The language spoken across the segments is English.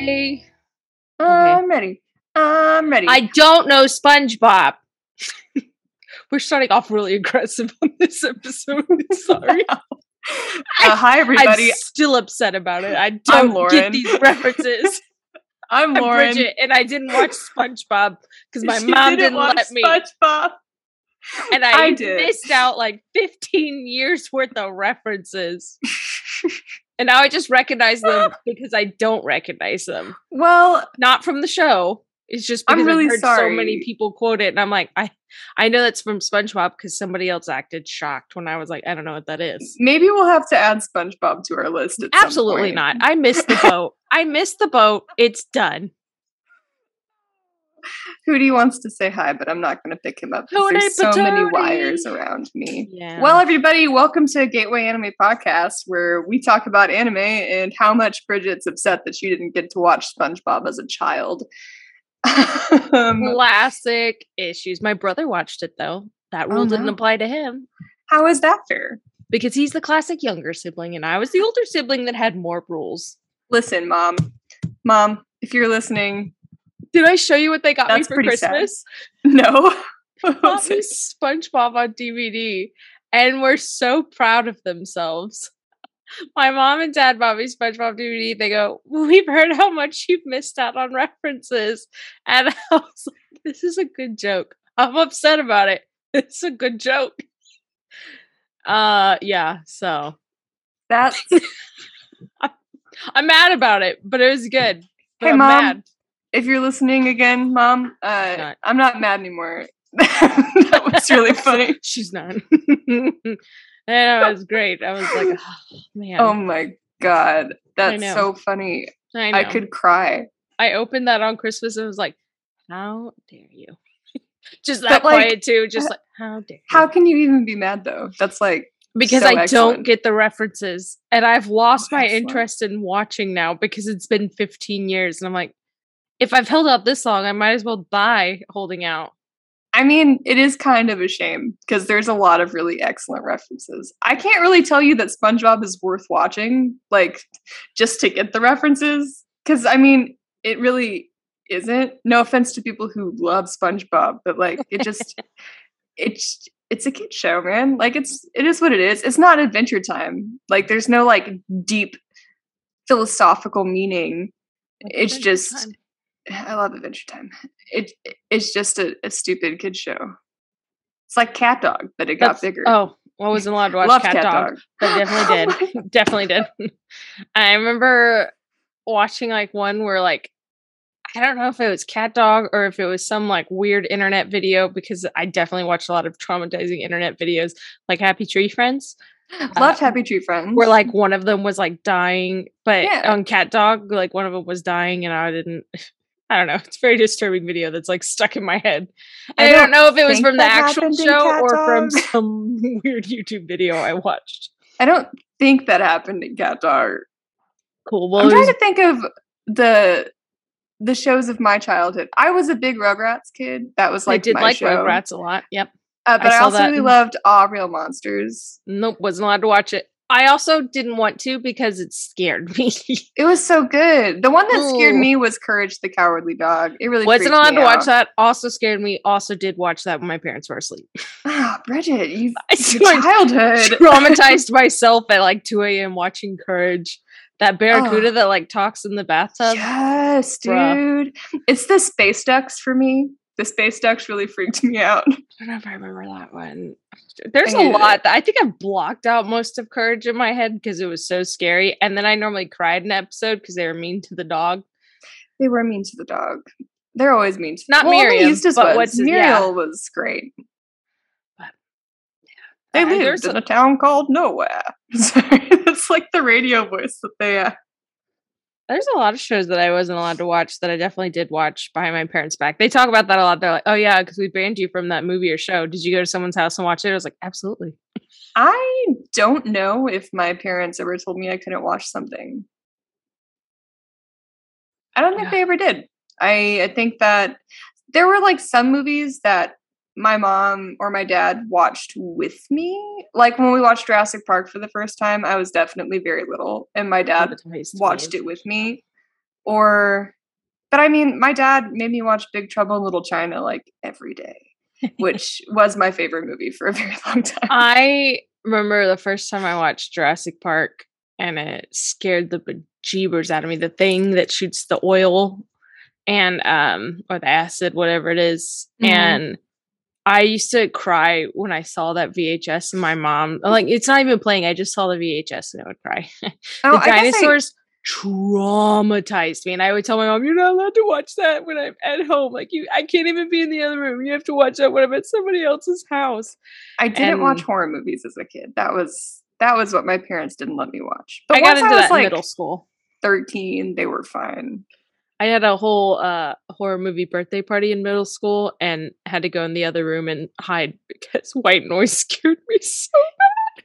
ready. I'm ready. I'm ready. I don't know SpongeBob. We're starting off really aggressive on this episode. Sorry. uh, hi, everybody. I'm still upset about it. I don't get these references. I'm, Lauren. I'm Bridget, and I didn't watch SpongeBob because my She mom didn't, watch let me, SpongeBob. and I, I missed out like 15 years worth of references. And now I just recognize them because I don't recognize them. well, Not from the show. It's just I'm really I've heard so many people quote it, and I'm like, I, I know that's from SpongeBob because somebody else acted shocked when I was like, I don't know what that is. maybe we'll have to add SpongeBob to our list. Absolutely not. I missed the boat. I missed the boat. It's done. Hootie wants to say hi, but I'm not going to pick him up because there's so many wires around me. Yeah. Well, everybody, welcome to Gateway Anime Podcast, where we talk about anime and how much Bridget's upset that she didn't get to watch SpongeBob as a child. um, classic issues. My brother watched it though. That Oh, rule didn't apply to him how is that fair? because he's the classic younger sibling, and I was the older sibling that had more rules. Listen, mom, mom, if you're listening, Did I show you what they got me for pretty sad. Christmas? no. Was me? SpongeBob on DVD, and were so proud of themselves. My mom and dad bought me SpongeBob DVD. They go, "We've heard how much you've missed out on references," and I was like, "This is a good joke. I'm upset about it. It's a good joke." Uh, yeah. So That's I'm mad about it, but it was good. But Hey, I'm Mom. mad. If you're listening again, mom. Uh, Not. I'm not mad anymore. that was really funny. She's not. and it was great. I was like, oh, man. Oh my god, that's so funny. I. I could cry. I opened that on Christmas and was like, how dare you? just But, that like, quiet too. Just like, how dare you? How can you even be mad though? That's like because so I don't get the references. And I've lost Oh, my excellent. interest in watching now because it's been 15 years. And I'm like, if I've held out this long, I might as well die holding out. I mean, it is kind of a shame because there's a lot of really excellent references. I can't really tell you that SpongeBob is worth watching, like just to get the references. Because I mean, it really isn't. No offense to people who love SpongeBob, but like it just, it's it's a kid show, man. Like it's it is what it is. It's not Adventure Time. Like there's no like deep philosophical meaning. It's Adventure just Time. I love Adventure Time. It it's just a, a stupid kid show. It's like Cat Dog, but it got bigger. Oh, I wasn't allowed to watch Love Cat, Dog, but oh definitely did. definitely did. I remember watching like one where like I don't know if it was Cat Dog or if it was some like weird internet video because I definitely watched a lot of traumatizing internet videos like Happy Tree Friends uh, Loved Happy Tree Friends. where like one of them was like dying but Yeah. on Cat Dog like one of them was dying and I didn't I don't know. It's a very disturbing video that's like stuck in my head. I I, don't don't know if it was from the actual show or from some weird YouTube video I watched. I don't think that happened in Cat Dog. Cool. Well, I'm trying to think of the the shows of my childhood. I was a big Rugrats kid. That was like I did like show. Rugrats a lot. Yep. Uh, but I, saw also really in- loved All Real Monsters. Nope. Wasn't allowed to watch it. I also didn't want to because it scared me. It was so good. The one that scared Ooh. me was Courage the Cowardly Dog. It really Wasn't allowed to watch that. Also scared me. Also did watch that when my parents were asleep. Ah, Bridget, you childhood. traumatized myself at like 2 a.m. watching Courage. That barracuda Oh. that like talks in the bathtub. Yes, Bruh. dude. It's the space ducks for me. The space ducks really freaked me out. I don't know if I remember that one. There's a lot. I think I've blocked out most of Courage in my head because it was so scary. And then I normally cried in an episode because they were mean to the dog. They were mean to the dog. They're always mean to Not well, Miriam, Eustace but was. what's his- Muriel yeah. was great. But, They Uh, lived in a- a town called Nowhere. Sorry, it's like the radio voice that they. Uh, There's a lot of shows that I wasn't allowed to watch that I definitely did watch behind my parents' back. They talk about that a lot. They're like, "Oh yeah, because we banned you from that movie or show. Did you go to someone's house and watch it?" I was like, "Absolutely." I don't know if my parents ever told me I couldn't watch something. I don't think Yeah. they ever did. I I think that there were like some movies that my mom or my dad watched with me. Like when we watched Jurassic Park for the first time, I was definitely very little, and my dad watched it with me. or but I mean, my dad made me watch Big Trouble in Little China like every day, which was my favorite movie for a very long time. I remember the first time I watched Jurassic Park and it scared the bejeebers out of me. The thing that shoots the oil and um or the acid, whatever it is. Mhm. And I used to cry when I saw that VHS and my mom like it's not even playing. I just saw the VHS and I would cry. Oh, the I I- dinosaurs traumatized me and i would tell my mom you're not allowed to watch that when i'm at home like you i can't even be in the other room you have to watch that when i'm at somebody else's house I didn't watch horror movies as a kid. That was that was what my parents didn't let me watch. But i got into I was that in like middle school 13, they were fine. I had a whole uh horror movie birthday party in middle school and had to go in the other room and hide because white noise scared me so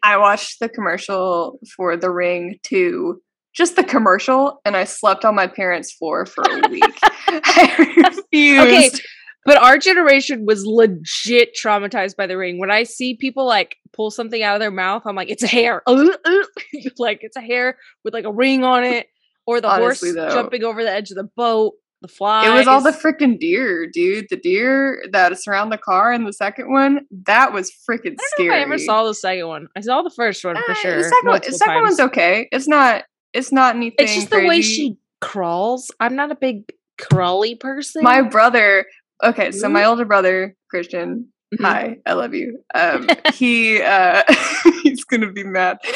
I watched the commercial for The Ring 2, just the commercial, and I slept on my parents' floor for a week. I refused. But our generation was legit traumatized by the ring. When I see people like pull something out of their mouth, I'm like, it's a hair. like it's a hair with like a ring on it. Or the Honestly, horse though. jumping over the edge of the boat, the fly. It was all the freaking deer, dude. The deer that surround the car in the second one, that was freaking scary. know if I ever saw the second one. I saw the first one for Uh, sure. The second, one, the second one's okay. It's not. It's not anything. It's just the way she crawls. I'm not a big crawly person. My brother. Okay, so my older brother Christian. Mhm. Hi, I love you. Um, he uh, he's gonna be mad.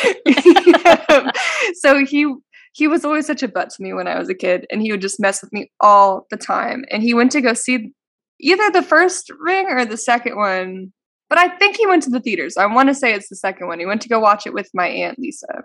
Um, so he he was always such a butt to me when I was a kid, and he would just mess with me all the time. And he went to go see either the first ring or the second one, but I think he went to the theaters. I want to say it's the second one. He went to go watch it with my aunt Lisa,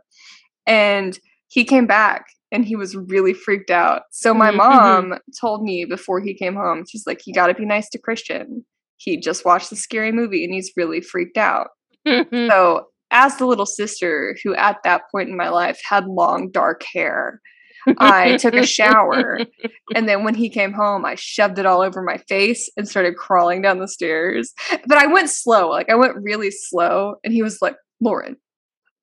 and he came back and he was really freaked out. So my Mhm, mhm. mom told me before he came home, she's like, "You got to be nice to Christian. He just watched the scary movie and he's really freaked out." So, as the little sister who at that point in my life had long dark hair, I took a shower. and then when he came home, I shoved it all over my face and started crawling down the stairs. But I went slow, like I went really slow. And he was like, Lauren,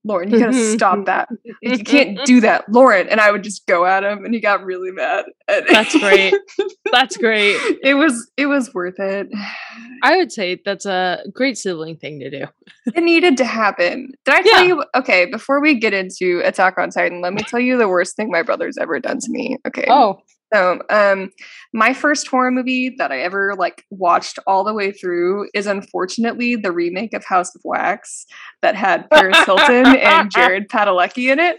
Lauren, you gotta mm-hmm. stop that. You can't mm-hmm. do that, Lauren. And I would just go at him and he got really mad. That's great. That's great. it was it was worth it. I would say that's a great sibling thing to do. It needed to happen. Did I tell Yeah. you? Okay, before we get into Attack on Titan, let me tell you the worst thing my brother's ever done to me. Okay. Oh, So, um, my first horror movie that I ever like watched all the way through is unfortunately the remake of House of Wax that had Paris Hilton and Jared Padalecki in it.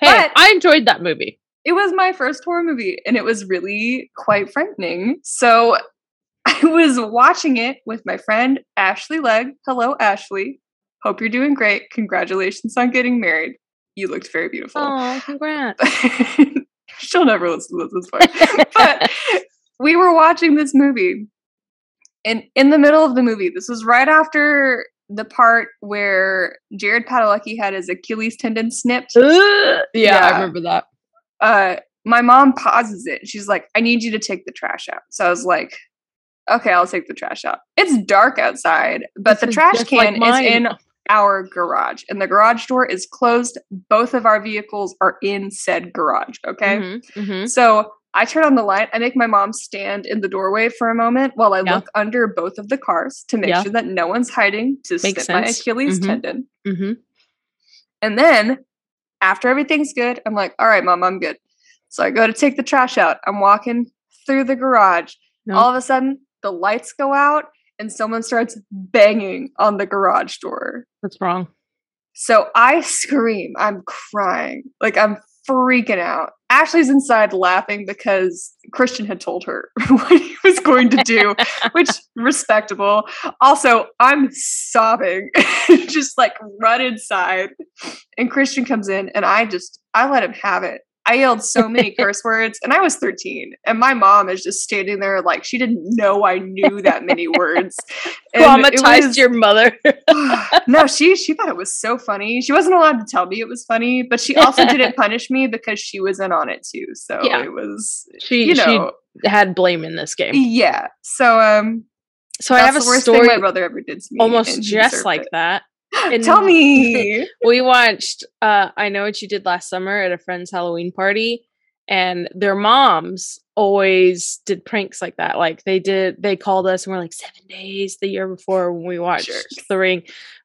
hey, But- I enjoyed that movie. It was my first horror movie, and it was really quite frightening. So, I was watching it with my friend Ashley Legg. Hello, Ashley. Hope you're doing great. Congratulations on getting married. You looked very beautiful. Oh, congrats. She'll never listen to this part. but we were watching this movie, and in the middle of the movie, this was right after the part where Jared Padalecki had his Achilles tendon snipped. yeah, Yeah. I remember that. Uh, my mom pauses it. She's like, "I need you to take the trash out." So I was like, "Okay, I'll take the trash out." It's dark outside, but This the trash just like can is in our garage, and the garage door is closed. Both of our vehicles are in said garage. Okay. Mhm, mhm. So I turn on the light. I make my mom stand in the doorway for a moment while I Yeah. look under both of the cars to make Yeah. sure that no one's hiding to Makes my. Achilles Mhm. tendon. Mhm. And then after everything's good, I'm like, all right, mom, I'm good. So I go to take the trash out. I'm walking through the garage. All of a sudden, the lights go out and someone starts banging on the garage door. What's wrong? So I scream. I'm crying. Like I'm freaking out. Ashley's inside laughing because Christian had told her what he was going to do, which respectable. Also, I'm sobbing, just like run inside. And Christian comes in and I just I let him have it. I yelled so many curse words and I was 13 and my mom is just standing there like she didn't know I knew that many words. And it Traumatized was- your mother. no, she she thought it was so funny. She wasn't allowed to tell me it was funny, but she also didn't punish me because she was in on it too. So Yeah. it was she you know she had blame in this game. yeah. So um So I have a the worst story thing my brother ever did to me. almost just like it. that. And- Tell me. we watched uh I know what you did last summer at a friend's Halloween party and their moms always did pranks like that. Like they did, they called us and we're like seven days the year before when we watched Jerks. The Ring.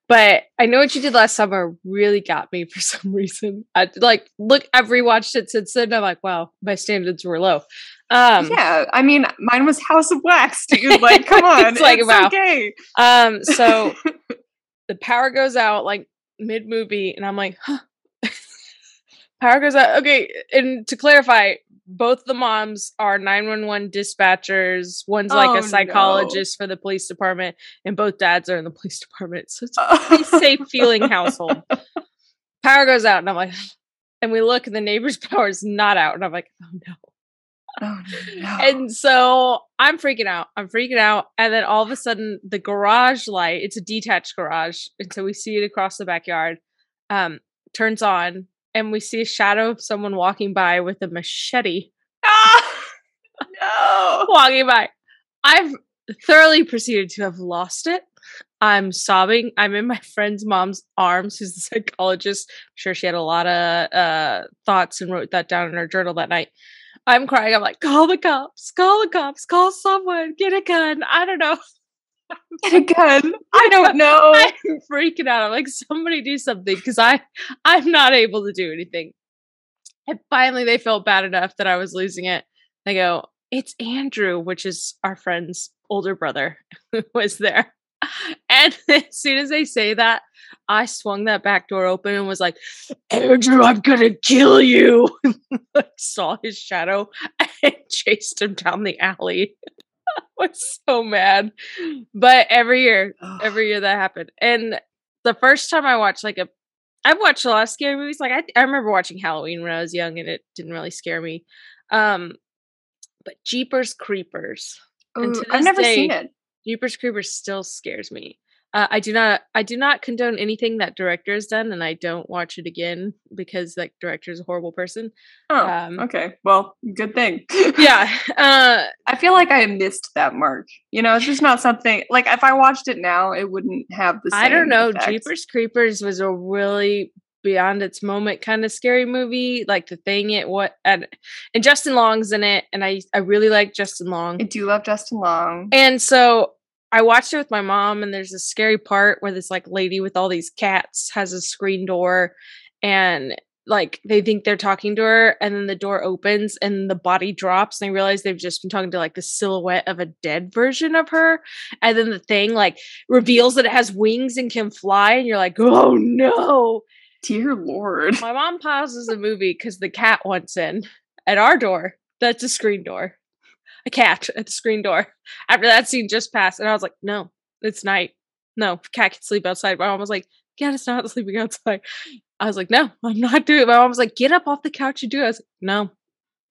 But I know what you did last summer really got me for some reason. I like look, I've rewatched it since then. I'm like, wow, my standards were low. Um, yeah, I mean, mine was House of Wax, dude. Like, come on, It's like, wow. okay. um, so the power goes out like mid movie, and I'm like, huh. power goes out. Okay, and to clarify, both the moms are 911 dispatchers. One's like Oh, a no. psychologist for the police department, and both dads are in the police department. So it's a pretty safe feeling household. Power goes out, and I'm like, and we look, and the neighbor's power is not out, and I'm like, oh no. Oh, no. And so I'm freaking out. I'm freaking out. And then all of a sudden, the garage light, it's a detached garage. And so we see it across the backyard, um, turns on, and we see a shadow of someone walking by with a machete Ah! no. walking by. I've thoroughly proceeded to have lost it. I'm sobbing. I'm in my friend's mom's arms, who's the psychologist. I'm sure she had a lot of uh, thoughts and wrote that down in her journal that night. I'm crying. I'm like, call the cops, call the cops, call someone, get a gun. I don't know. Get a gun. I don't know. I'm freaking out. I'm like, somebody do something because I I'm not able to do anything. And finally they felt bad enough that I was losing it. They go, it's Andrew, which is our friend's older brother, who was there. And as soon as they say that, I swung that back door open and was like, Andrew, I'm gonna kill you. I saw his shadow and chased him down the alley. I was so mad. But every year, every year that happened. And the first time I watched like a I've watched a lot of scary movies. Like I I remember watching Halloween when I was young and it didn't really scare me. Um but Jeepers Creepers. Ooh, I've never seen it. Jeepers Creepers still scares me. Uh, I do not I do not condone anything that director has done and I don't watch it again because that director is a horrible person. Oh, um, okay. Well, good thing. Yeah. Uh I feel like I missed that mark. You know, it's just not something like if I watched it now, it wouldn't have the same. I don't know. effect. Jeepers Creepers was a really beyond its moment kind of scary movie. Like the thing it what and and Justin Long's in it, and I I really like Justin Long. I do love Justin Long. And so I watched it with my mom, and there's a scary part where this like lady with all these cats has a screen door, and like they think they're talking to her, and then the door opens and the body drops, and they realize they've just been talking to like the silhouette of a dead version of her, and then the thing like reveals that it has wings and can fly, and you're like, oh no! Dear Lord. My mom pauses the movie because the cat wants in at our door. That's a screen door. A cat at the screen door. After that scene just passed, and I was like, no, it's night. No, cat can sleep outside. My mom was like, cat it's not sleeping outside. I was like, no, I'm not doing it. My mom was like, get up off the couch and do it. I was like, no,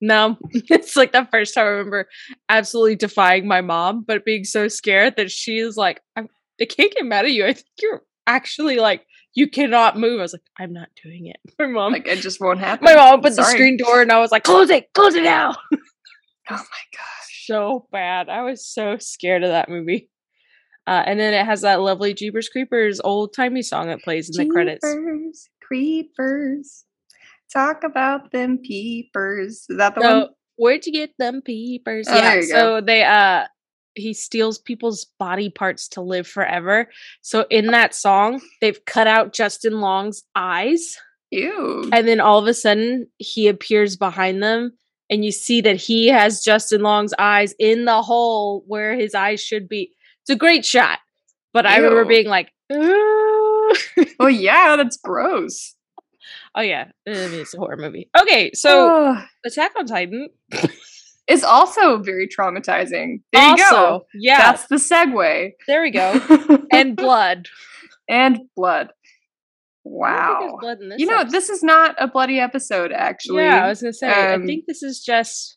no. it's like the first time I remember absolutely defying my mom, but being so scared that she is like, I can't get mad at you. I think you're actually like, you cannot move. I was like, I'm not doing it. My mom, Like it just won't happen. my mom opened the screen door and I was like, close it, close it now. Oh my gosh. so bad. I was so scared of that movie. Uh, and then it has that lovely Jeepers Creepers old timey song that plays in the credits. Jeepers, creepers. Talk about them peepers. Is that the So, one? where'd you get them peepers? Oh, yeah. there you go. So they uh he steals people's body parts to live forever. So in that song, they've cut out Justin Long's eyes. Ew. And then all of a sudden he appears behind them and you see that he has Justin Long's eyes in the hole where his eyes should be. It's a great shot. But I remember being like, oh yeah, that's gross. oh yeah, I mean, it's a horror movie. Okay, so Attack on Titan. It's also very traumatizing. There you go. yeah, That's the segue. there we go. And blood. and blood. I don't think there's Wow. blood in this You know, episode. this is not a bloody episode, actually. Yeah, I was gonna say. I um, think this is just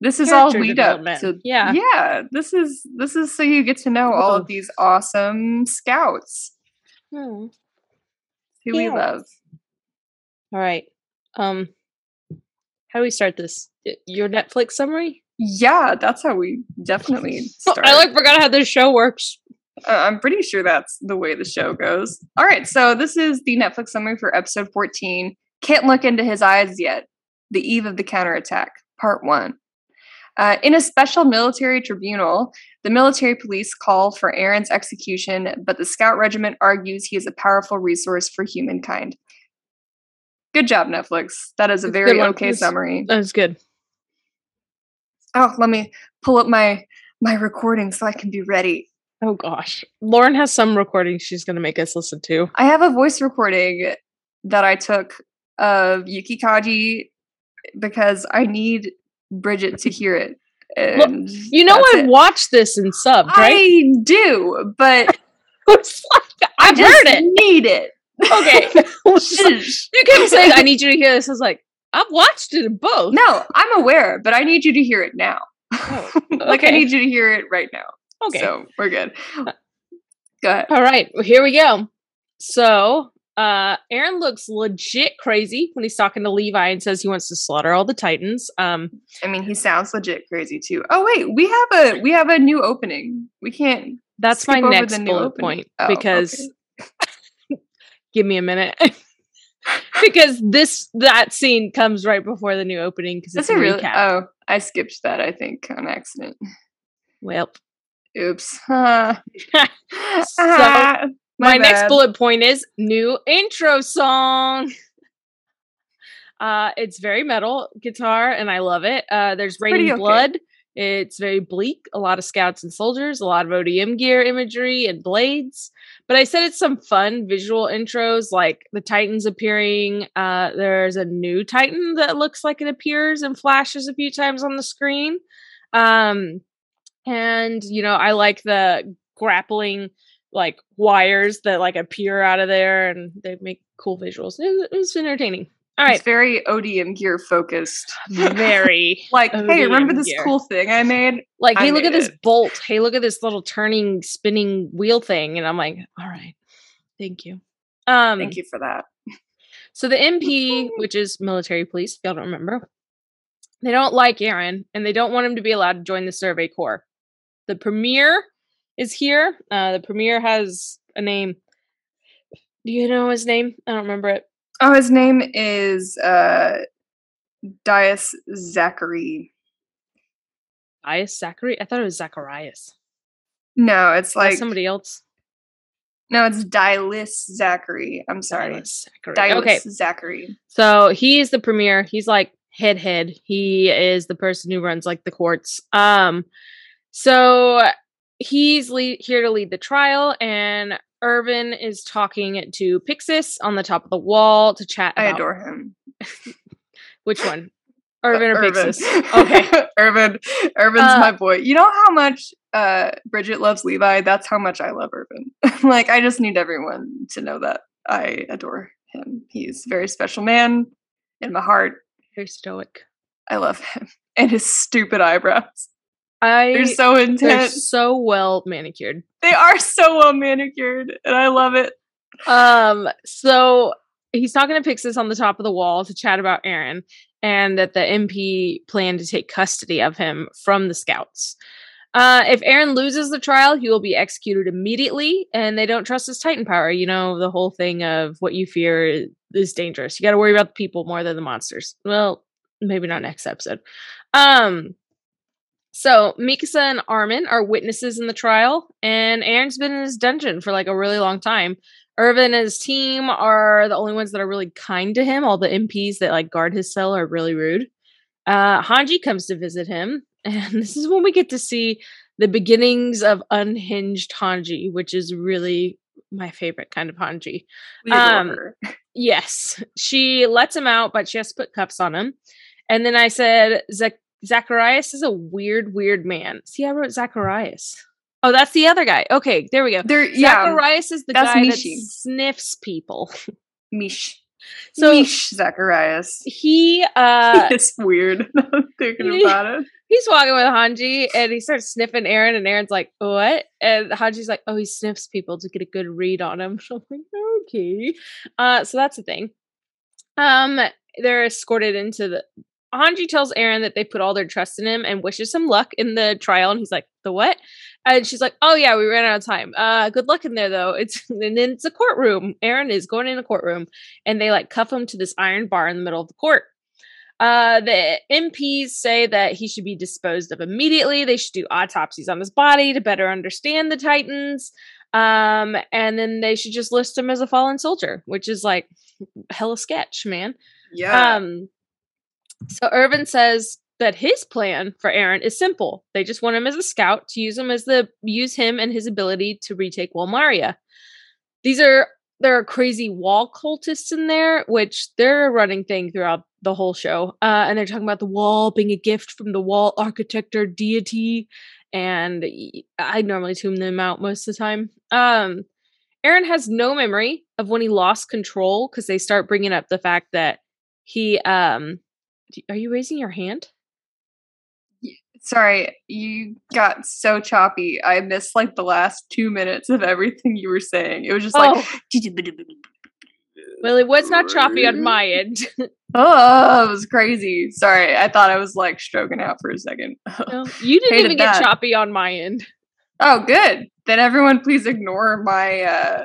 this is all lead up to Yeah. yeah. This is this is so you get to know all of these awesome scouts hmm. who we love. all right. Um, how do we start this? Your Netflix summary? Yeah, that's how we definitely start. I like forgot how this show works. Uh, I'm pretty sure that's the way the show goes. All right, so this is the Netflix summary for episode 14. Can't look into his eyes yet. The Eve of the Counterattack, Part 1. Uh, in a special military tribunal, the military police call for Eren's execution, but the Scout Regiment argues he is a powerful resource for humankind. Good job, Netflix. That is a It's very okay summary. That is good. Oh, let me pull up my my recording so I can be ready. Oh gosh. Lauren has some recordings she's gonna make us listen to. I have a voice recording that I took of Yuki Kaji because I need Bridget to hear it. Well, And You know I it. watched this and subbed, right? I do, but It's like, I heard it. need it. Okay. You kept saying I need you to hear this. I was like, I've watched it in both. no, I'm aware, but I need you to hear it now. Oh, like I need you to hear it right now. Okay. So we're good. Go ahead. All right, well, here we go. So, uh, Eren looks legit crazy when he's talking to Levi and says he wants to slaughter all the Titans. Um, I mean, he sounds legit crazy too. Oh wait, we have a we have a new opening. We can't. that's my next bullet opening. point Oh, because give me a minute. because this that scene comes right before the new opening because it's a really? recap. Oh, I skipped that. I think on accident. well, Oops. Ah. So, Ah, my, next bullet point is new intro song. Uh, it's very metal guitar, and I love it. Uh, there's raining okay. blood. It's very bleak. A lot of scouts and soldiers, a lot of ODM gear imagery and blades. But I said it's some fun visual intros, like the Titans appearing. Uh, there's a new Titan that looks like it appears and flashes a few times on the screen. Um, and you know, I like the grappling like wires that like appear out of there, and they make cool visuals. It was, it was entertaining. All It's very ODM gear focused. very like, hey, remember this gear. cool thing I made? like I hey look at this it. bolt hey look at this little turning spinning wheel thing and i'm like all right thank you um Thank you for that. so the mp which is military police if y'all don't remember they don't like eren and they don't want him to be allowed to join the survey corps the premier is here uh the premier has a name do you know his name i don't remember it Oh, his name is uh Dias Zachary. Ias Zachary? I thought it was Zacharias. No, it's Like somebody else. no, it's Dylis Zachary. I'm sorry. Silas Zachary. Okay, Zachary. So he is the premier. He's like head head. He is the person who runs like the courts. Um, so he's le- here to lead the trial, and Erwin is talking to Pixis on the top of the wall to chat. I adore him. which one, Erwin or Erwin. Pixis? Okay, Erwin. Erwin's Uh, my boy. You know how much uh Bridget loves Levi? That's how much I love Erwin. like I just need everyone to know that I adore him. He's a very special man in my heart. very stoic. I love him. And his stupid eyebrows. I They're so intense. they're so well manicured. They are so well manicured, and I love it. Um, so he's talking to Pixis on the top of the wall to chat about Eren and that the MP plan to take custody of him from the scouts. Uh, if Eren loses the trial, he will be executed immediately, and they don't trust his Titan power. You know, the whole thing of what you fear is, is dangerous. You got to worry about the people more than the monsters. Well, maybe not next episode. Um, so Mikasa and Armin are witnesses in the trial, and Eren's been in his dungeon for like a really long time. Erwin and his team are the only ones that are really kind to him. All the MPs that like guard his cell are really rude. Uh, Hanji comes to visit him, and this is when we get to see the beginnings of unhinged Hanji, which is really my favorite kind of Hanji. Um. Yes, she lets him out, but she has to put cuffs on him. And then I said, Zach- Zacharias is a weird, weird man. See, I wrote Zacharias. Oh, that's the other guy. Okay, there we go. They're yeah, Zacharias is the that's guy Mishi. that sniffs people. Mish. So Mish Zacharias. he uh it's weird. Thinking he- about it. he's walking with Hanji and he starts sniffing Eren and Eren's like, "What?" And Hanji's like, "Oh, he sniffs people to get a good read on him." So I'm like, "Okay." Uh so that's the thing. Um they're escorted into the Hanji tells Eren that they put all their trust in him and wishes him luck in the trial and he's like, "The what?" And she's like, "Oh yeah, we ran out of time. Uh good luck in there though. It's and then it's a courtroom. Eren is going in a courtroom and they like cuff him to this iron bar in the middle of the court. Uh, the MPs say that he should be disposed of immediately. They should do autopsies on his body to better understand the Titans. Um, and then they should just list him as a fallen soldier, which is like hella sketch, man. Yeah. Um, so Erwin says that his plan for Eren is simple. They just want him as a scout to use him as the use him and his ability to retake Wall Maria. These are there are crazy wall cultists in there, which they're a running thing throughout the whole show. Uh, and they're talking about the wall being a gift from the wall architect or deity. And I normally tune them out most of the time. Um, Eren has no memory of when he lost control because they start bringing up the fact that he. Um, are you raising your hand? Sorry, you got so choppy. I missed like the last two minutes of everything you were saying. It was just like. Well, it was not choppy on my end. oh, it was crazy. Sorry, I thought I was like stroking out for a second. no, you didn't even get choppy on my end. Oh, good. Then everyone, please ignore my uh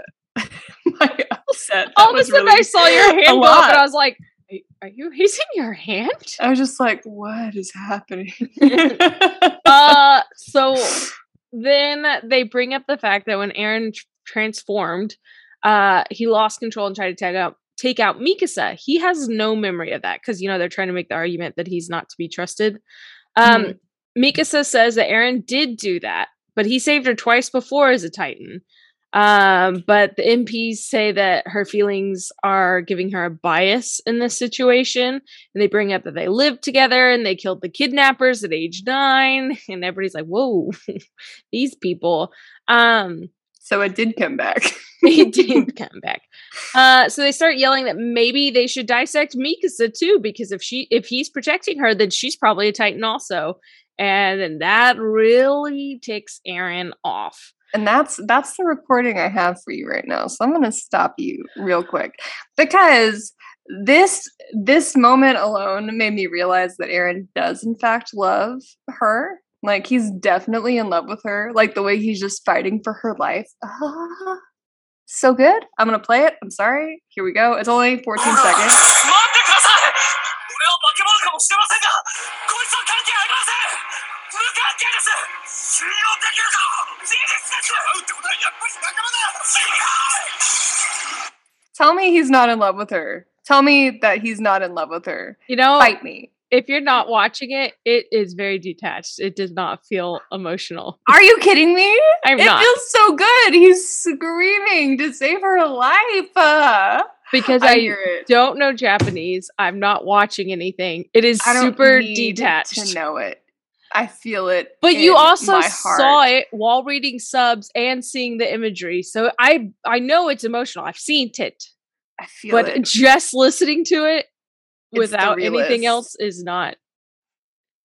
my upset. That All of a sudden, really I saw your hand go up, and I was like, are you raising your hand? I was just like, what is happening? uh, so then they bring up the fact that when Eren tr- transformed, uh, he lost control and tried to take out take out Mikasa. He has no memory of that because you know they're trying to make the argument that he's not to be trusted. Um, mm. Mikasa says that Eren did do that, but he saved her twice before as a Titan. Um, but the MPs say that her feelings are giving her a bias in this situation. And they bring up that they lived together and they killed the kidnappers at age nine. And everybody's like, whoa, these people. Um, so it did come back. it did come back. Uh, so they start yelling that maybe they should dissect Mikasa too, because if she if he's protecting her, then she's probably a Titan also. And that really ticks Eren off and that's that's the recording I have for you right now. So I'm going to stop you real quick because this this moment alone made me realize that Eren does in fact love her. Like he's definitely in love with her. Like the way he's just fighting for her life. Ah, so good. I'm gonna play it. I'm sorry. Here we go. It's only 14 seconds. Tell me he's not in love with her. Tell me that he's not in love with her. You know, fight me. If you're not watching it, it is very detached. It does not feel emotional. Are you kidding me? I'm it not. feels so good. He's screaming to save her life. Uh, because I, I don't know Japanese, I'm not watching anything. It is super detached. To know it. I feel it. But you also saw it while reading subs and seeing the imagery. So I I know it's emotional. I've seen it. I feel but it. just listening to it it's without anything else is not.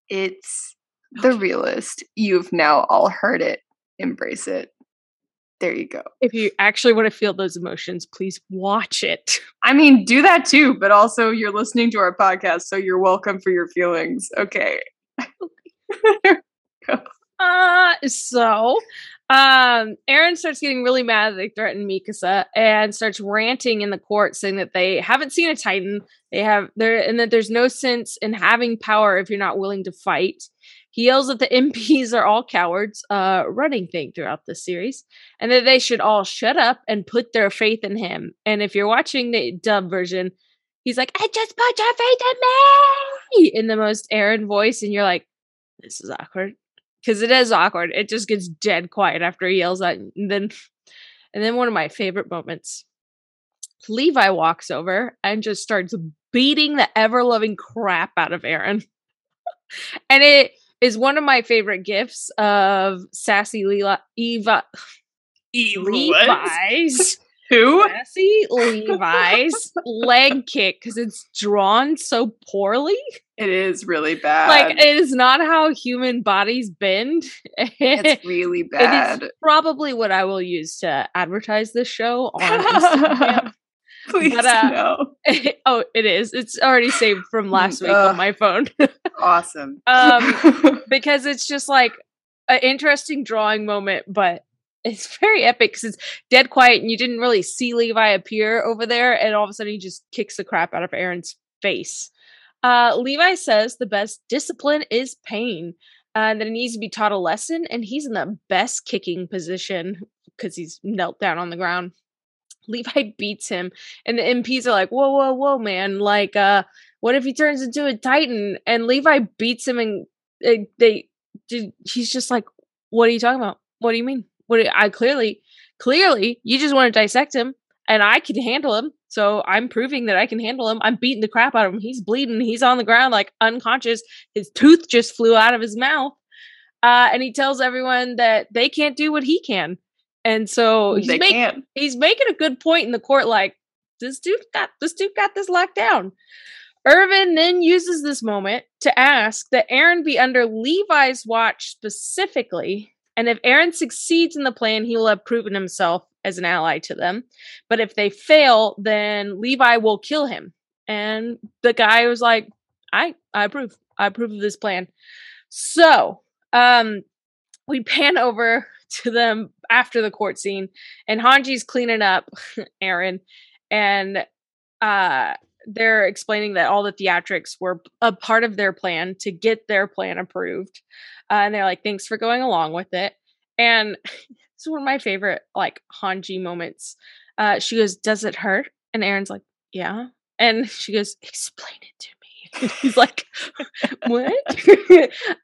It's the realist. You've now all heard it. Embrace it. There you go. If you actually want to feel those emotions, please watch it. I mean, do that too, but also you're listening to our podcast, so you're welcome for your feelings. Okay. uh, so um, Eren starts getting really mad that they threaten Mikasa and starts ranting in the court saying that they haven't seen a Titan. They have there and that there's no sense in having power if you're not willing to fight. He yells that the MPs are all cowards, uh, running thing throughout the series, and that they should all shut up and put their faith in him. And if you're watching the dub version, he's like, I just put your faith in me in the most Eren voice, and you're like, this is awkward because it is awkward. It just gets dead quiet after he yells at, and then, and then one of my favorite moments. Levi walks over and just starts beating the ever loving crap out of Eren. and it is one of my favorite gifts of sassy Leela Eva. Levi's who? Jesse Levi's leg kick because it's drawn so poorly. It is really bad. Like it is not how human bodies bend. It's really bad. It is probably what I will use to advertise this show on Instagram. Please but, uh, no. oh, it is. It's already saved from last week on my phone. awesome. Um, because it's just like an interesting drawing moment, but it's very epic because it's dead quiet and you didn't really see Levi appear over there, and all of a sudden he just kicks the crap out of Eren's face. Uh, Levi says the best discipline is pain, uh, and that he needs to be taught a lesson, and he's in the best kicking position because he's knelt down on the ground. Levi beats him, and the MPs are like, "Whoa, whoa, whoa, man! Like, uh, what if he turns into a Titan?" And Levi beats him, and they, they he's just like, "What are you talking about? What do you mean? What? I clearly, clearly, you just want to dissect him, and I can handle him. So I'm proving that I can handle him. I'm beating the crap out of him. He's bleeding. He's on the ground like unconscious. His tooth just flew out of his mouth." Uh, and he tells everyone that they can't do what he can. And so he's, make, can't. he's making a good point in the court, like, this dude got this dude got this locked down. Erwin then uses this moment to ask that Eren be under Levi's watch specifically, and if Eren succeeds in the plan, he will have proven himself as an ally to them. But if they fail, then Levi will kill him. And the guy was like, I I approve. I approve of this plan. So, um, we pan over to them after the court scene, and Hanji's cleaning up Eren and uh, they're explaining that all the theatrics were a part of their plan to get their plan approved, uh, and they're like, "Thanks for going along with it." And it's one of my favorite like Hanji moments. Uh, she goes, "Does it hurt?" And Eren's like, "Yeah." And she goes, "Explain it to me." He's like, what?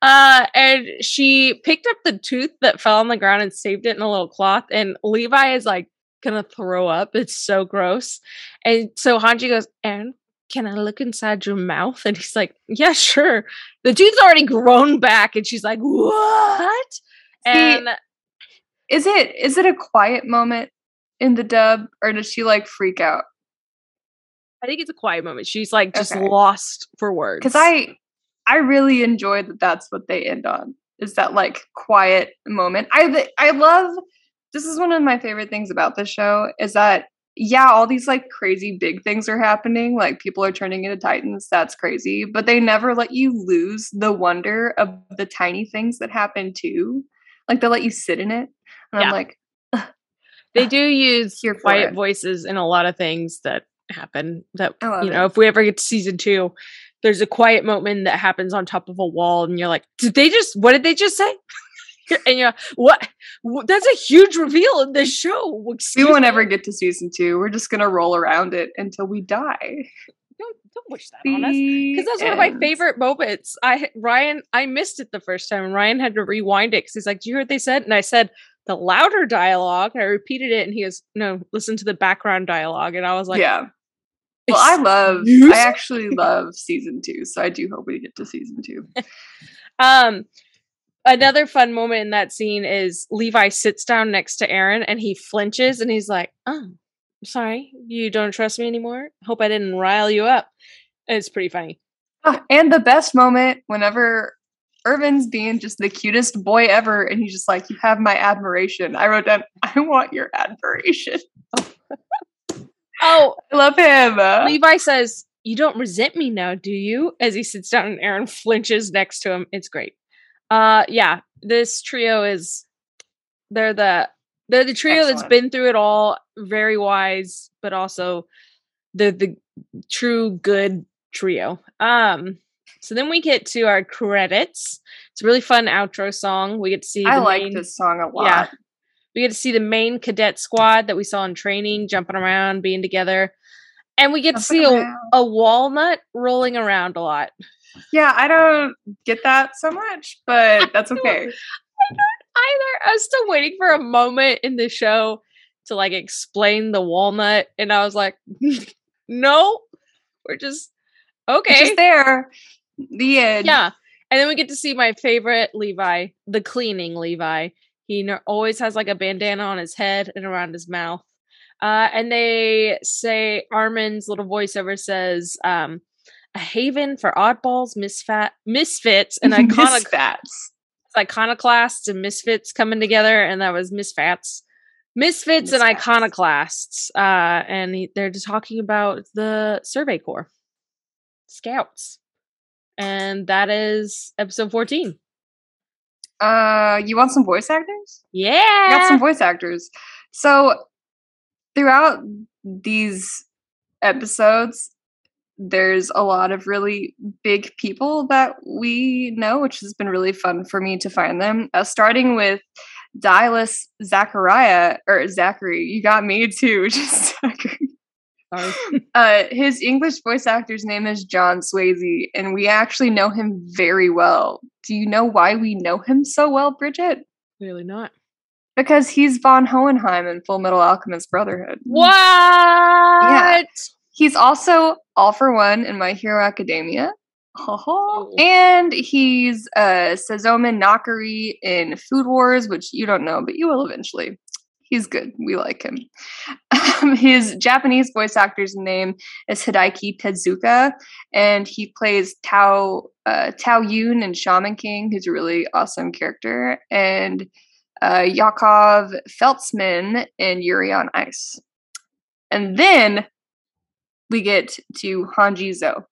uh, and she picked up the tooth that fell on the ground and saved it in a little cloth. And Levi is like gonna throw up. It's so gross. And so Hanji goes, and can I look inside your mouth? And he's like, yeah, sure. The tooth's already grown back. And she's like, what? And is it is it a quiet moment in the dub, or does she like freak out? I think it's a quiet moment. She's like just Okay. lost for words. because I I really enjoy that. That's what they end on. Is that like quiet moment? I I love. This is one of my favorite things about the show is that yeah, all these like crazy big things are happening. Like people are turning into titans. That's crazy, but they never let you lose the wonder of the tiny things that happen too. Like they let you sit in it, and Yeah. I'm like, they do use your quiet it. voices in a lot of things that happen that you know it. if we ever get to season two there's a quiet moment that happens on top of a wall and you're like did they just what did they just say and you're what that's a huge reveal in this show we won't me? ever get to season two. We're just gonna roll around it until we die. don't, don't wish that on us because that's one of my favorite moments i ryan i missed it the first time and ryan had to rewind it because he's like do you hear what they said and i said the louder dialogue i repeated it and he goes no listen to the background dialogue and i was like yeah. Well, I love. I actually love season two, so I do hope we get to season two. Um, another fun moment in that scene is Levi sits down next to Eren and he flinches and he's like, "Oh, sorry, you don't trust me anymore. Hope I didn't rile you up." And it's pretty funny. Ah, and the best moment whenever Erwin's being just the cutest boy ever, and he's just like, "You have my admiration." I wrote down, "I want your admiration." Oh, I love him. Levi says, "You don't resent me now, do you?" As he sits down and Eren flinches next to him. It's great. Uh, yeah, this trio is they're the they're the trio that's been through it all. Very wise, but also the the true good trio. Um, so then we get to our credits. It's a really fun outro song. We get to see. I the like main- this song a lot. Yeah. We get to see the main cadet squad that we saw in training, jumping around, being together. And we get to see a, a walnut rolling around a lot. Yeah, I don't get that so much, but that's okay. I don't either I was still waiting for a moment in the show to like explain the walnut, and I was like, no, we're just okay. just there. The end. Yeah. And then we get to see my favorite Levi, the cleaning Levi. He always has like a bandana on his head and around his mouth. Uh, and they say Armin's little voiceover says, um, a haven for oddballs, misfat, misfits, and iconic Misfats. iconoclasts and misfits coming together, and that was misfats. Misfits and iconoclasts. Uh, and he, they're just talking about the Survey Corps, Scouts. And that is episode 14. Uh, you want some voice actors? Yeah. Got some voice actors. So throughout these episodes, there's a lot of really big people that we know, which has been really fun for me to find them. Uh, starting with Dilys Zachariah or Zachary, you got me too, just Zachary. Sorry. Uh, his English voice actor's name is John Swasey, and we actually know him very well. Do you know why we know him so well, Bridget? Clearly not. Because he's von Hohenheim in Full Metal Alchemist Brotherhood. What? He's also All for One in My Hero Academia. Oh. And he's uh Sazomen Nakari in Food Wars, which you don't know, but you will eventually. He's good. We like him. Um, his Japanese voice actor's name is Hideaki Tezuka, and he plays Tao uh, Tao Yun in Shaman King, who's a really awesome character, and uh, Yakov Feltsman in Yuri on Ice. And then we get to Hanji Zo.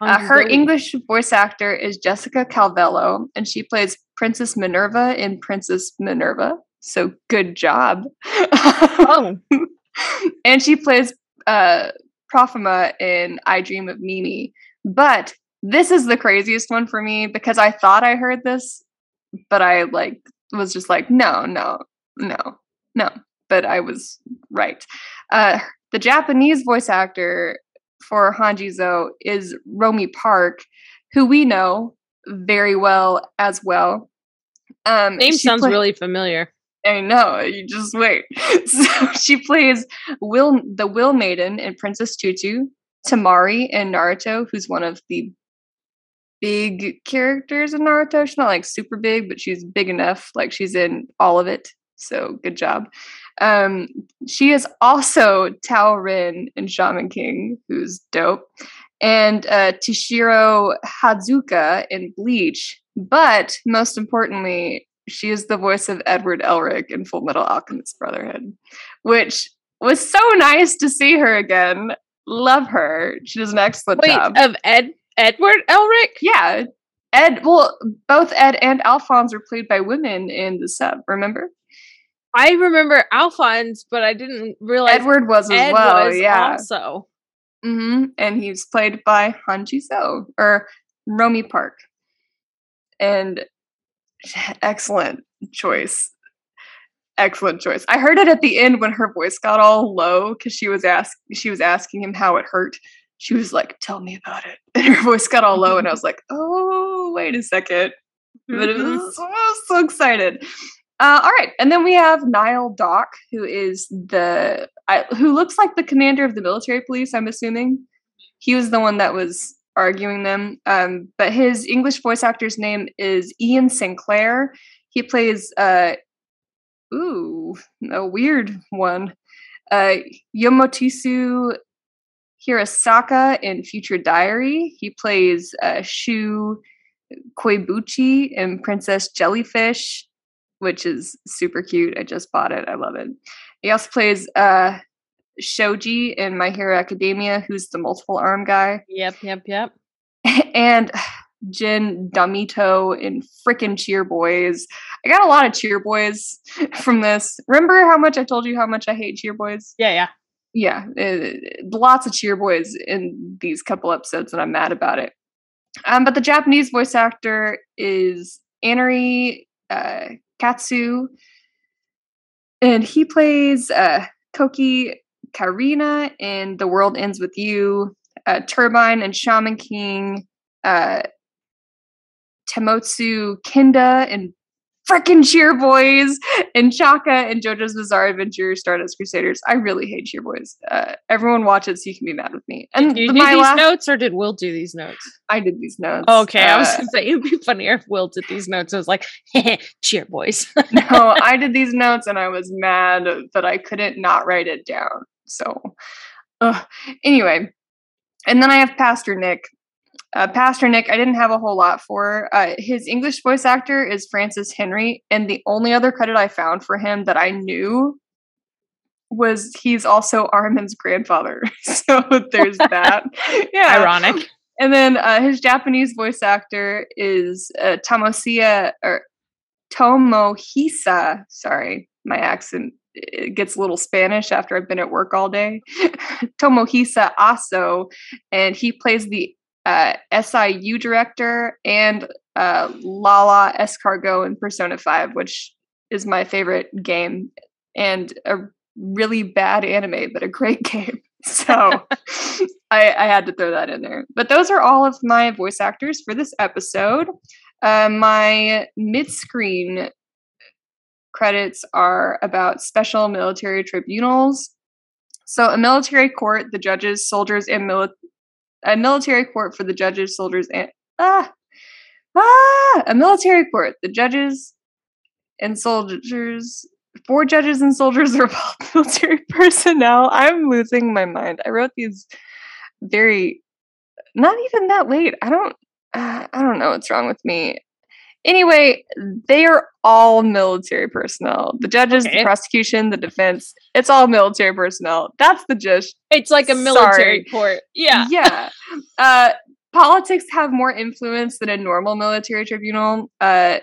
Uh, her English voice actor is Jessica Calvello, and she plays Princess Minerva in Princess Minerva. So good job. Oh, and she plays uh, Profima in I Dream of Mimi. But this is the craziest one for me because I thought I heard this, but I like was just like, no, no, no, no. But I was right. Uh, the Japanese voice actor for Hanjizo is Romi Park, who we know very well as well. Um, name sounds play- really familiar. I know. You just wait. So she plays Will, the Will Maiden in Princess Tutu, Tamari in Naruto, who's one of the big characters in Naruto. She's not like super big, but she's big enough. Like she's in all of it. So good job. Um, she is also Tao Rin in Shaman King, who's dope, and uh, Tishiro Hazuka in Bleach. But most importantly, she is the voice of Edward Elric in Full Metal Alchemist Brotherhood, which was so nice to see her again. Love her. She does an excellent Wait, job. of Ed Edward Elric? yeah. Ed, well, both Ed and Alphonse were played by women in the sub, remember? I remember Alphonse, but I didn't realize Edward was as Ed well, was yeah. also. hmm And he's played by Hanji So or Romi Park. And excellent choice. Excellent choice. I heard it at the end when her voice got all low because she was ask she was asking him how it hurt. She was like, "Tell me about it," and her voice got all low, and I was like, "Oh, wait a second. But it was, I was so excited. Uh, all right, and then we have Nile Dok, who is the I, who looks like the commander of the military police. I'm assuming he was the one that was arguing them. Um, but his English voice actor's name is Ian Sinclair. He plays uh, ooh, a weird one. Uh, Yomotisu Hirasaka in Future Diary. He plays uh, Shu Koibuchi in Princess Jellyfish, which is super cute. I just bought it. I love it. He also plays uh, Shoji in My Hero Academia, who's the multiple arm guy, Yep, yep, yep. and Jin Damito in frickin' Cheer Boys. I got a lot of Cheer Boys from this. Remember how much I told you how much I hate Cheer Boys? Yeah, yeah. yeah, uh, lots of cheer boys in these couple episodes, and I'm mad about it. Um, but the Japanese voice actor is Anari uh, Katsu, and he plays uh, Koki Karina in The World Ends with You, uh, Turbine and Shaman King, uh, Temotsu Kinda and frickin' Cheer Boys, and Chaka and JoJo's Bizarre Adventure Stardust Crusaders. I really hate Cheer Boys. Uh, everyone watch it so you can be mad with me. And Did you the- do these last, notes or did Will do these notes? I did these notes. Okay, I was Uh, gonna say it'd be funnier if Will did these notes. I was like, cheer boys. no, I did these notes and I was mad that I couldn't not write it down. So, ugh. anyway, and then I have Pastor Nick. Uh, Pastor Nick, I didn't have a whole lot for. Uh, his English voice actor is Francis Henry, and the only other credit I found for him that I knew was he's also Armin's grandfather. so there's that. yeah, Ironic. and then uh, his Japanese voice actor is uh, Tamosia or Tomohisa. Sorry, my accent uh, gets a little Spanish after I've been at work all day. Tomohisa Aso, and he plays the uh, SIU director and uh, Lala Escargot in Persona 5, which is my favorite game and a really bad anime, but a great game. So I, I, had to throw that in there. But those are all of my voice actors for this episode. Uh, my mid screen credits are about special military tribunals. So, a military court, the judges, soldiers, and mili- a military court for the judges, soldiers, and ah, ah, a military court, the judges and soldiers four judges and soldiers are all military personnel. I'm losing my mind. I wrote these very not even that late. I don't uh, I don't know what's wrong with me. Anyway, they are all military personnel. The judges, okay. the prosecution, the defense, it's all military personnel. That's the gist. It's like a military Sorry. court. Yeah. Yeah. Uh, politics have more influence than a normal military tribunal. Uh,